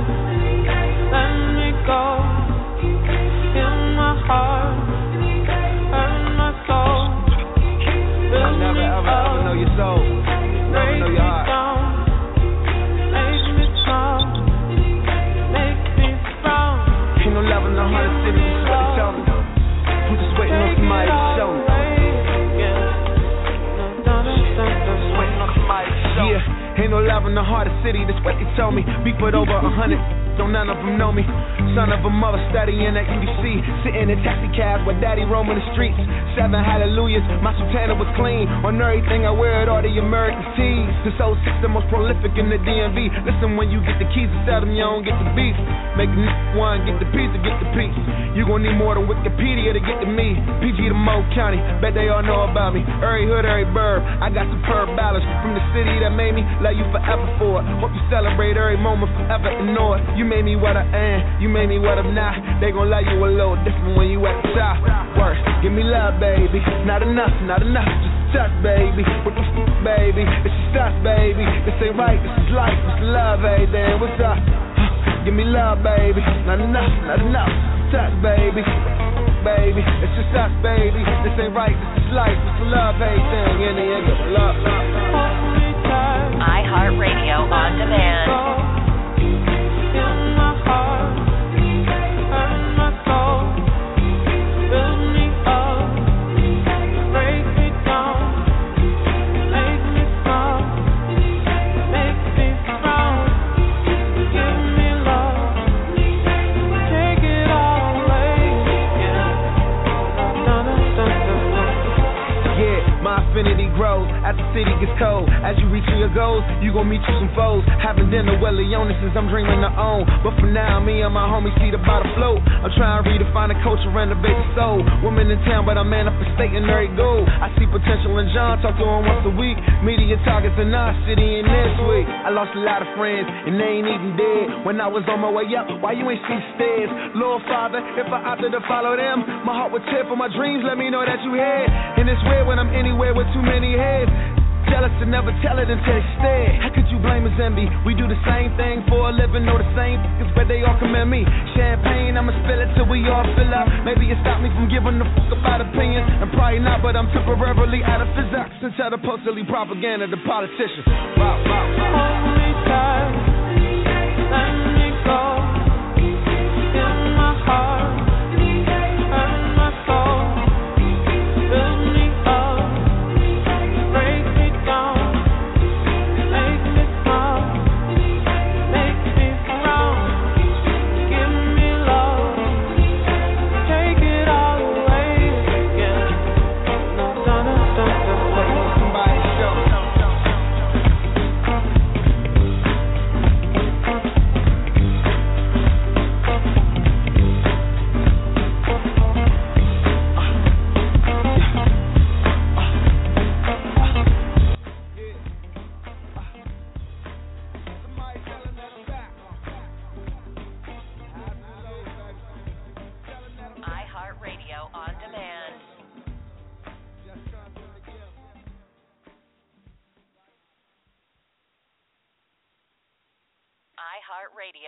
Speaker 17: ain't no love in the heart of city, that's what they told me. Beat with over a hundred, don't none of them know me. Son of a mother studying at UDC, sitting in taxi cabs with daddy roaming the streets. Seven hallelujahs, my sultana was clean. On everything I wear it, all the American tees. This old the most prolific in the DMV. Listen, when you get the keys to sell them, you don't get the beef. Make the one, get the to get the piece. You gon' need more than Wikipedia to get to me. PG to Mo County, bet they all know about me. Every hood, every burb, I got superb balance from the city that made me love you forever for it. Hope you celebrate every moment forever and know it. You made me what I am, you made me what I'm not. They gon' love you a little different when you at the top. Worse, give me love, baby. Not enough, not enough, just touch, baby. What the f, baby? It's just us, baby. This ain't right, this is life, this is love, hey, then what's up? Give me love, baby. Not enough, not enough. Touch, baby. Baby, it's just us, baby. This ain't right, this is life, this is love, hey, thing. In the end, give love.
Speaker 16: iHeartRadio on demand.
Speaker 17: Grows as the city gets cold. As you reach for your goals, you gon' meet you some foes. Having dinner with Leonsis I'm dreaming to own. But for now, me and my homies see the bottom float. I'm trying to redefine the culture, renovate the soul. Women in town, but I'm manifesting every goal. I see potential in John, talk to him once a week. Media targets in our city and this week. I lost a lot of friends, and they ain't even dead. When I was on my way up, why you ain't see stairs? Lord Father, if I opted to follow them, my heart would tear for my dreams. Let me know that you here. And it's weird when I'm anywhere with too many heads. Jealous to never tell it until they stare. How could you blame us envy? We do the same thing for a living, know the same things, but they all commend me. Champagne, I'ma spill it till we all fill up. Maybe it stopped me from giving a fuck about opinions, and probably not, but I'm temporarily out of physics until the supposedly propaganda the politicians. Wow, wow, wow.
Speaker 18: Hold me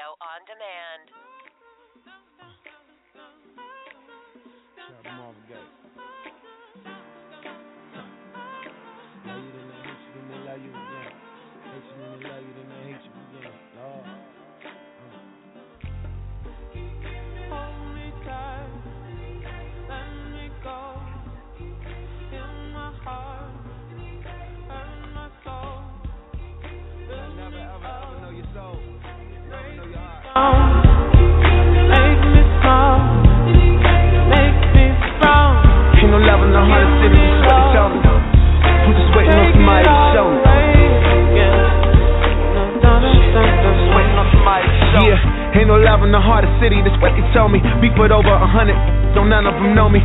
Speaker 16: iHeartRadio on demand.
Speaker 17: Love you, then they hate you, love you you, then you, they hate in ain't no love in the heart of city, that's what they told me. Beat with over a hundred, don't none of them know me.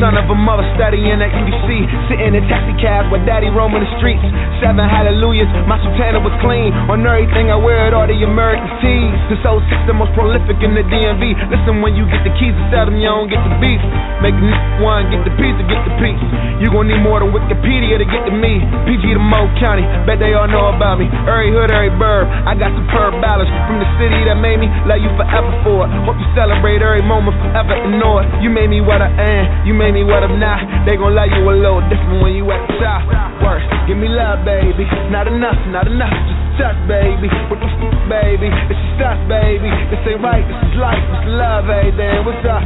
Speaker 17: Son of a mother studying at UDC, sitting in taxi cabs with daddy roaming the streets. Seven hallelujahs, my sultana was clean. On everything I wear it, all the American tees. This 06 the most prolific in the DMV. Listen, when you get the keys to sell them, you don't get the beats. Make a one, get the pizza, get the piece. You gon' need more than Wikipedia to get to me. PG to Mo County, bet they all know about me. Every hood, every burb, I got superb balance from the city that made me love you forever for it. Hope you celebrate every moment forever and know it. You made me what I am, you made me what I'm not. They gon' love you a little different when you at the top. Worse, give me love, baby. Not enough, not enough, just touch, baby. What the f, baby? This is us, baby. This ain't right, this is life, this is love, hey, then what's up?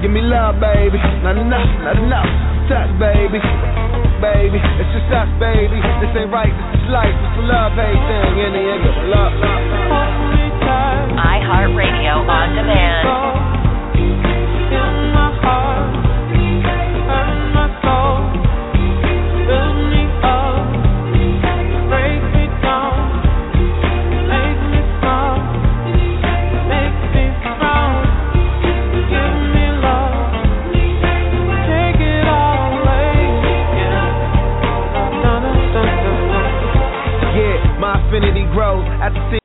Speaker 17: Give me love, baby. Not enough, not enough. Touch, baby. Baby, it's just us, baby. This ain't right, this is life, this is love, hey, thing. In the end, love, love.
Speaker 18: iHeartRadio on demand. I see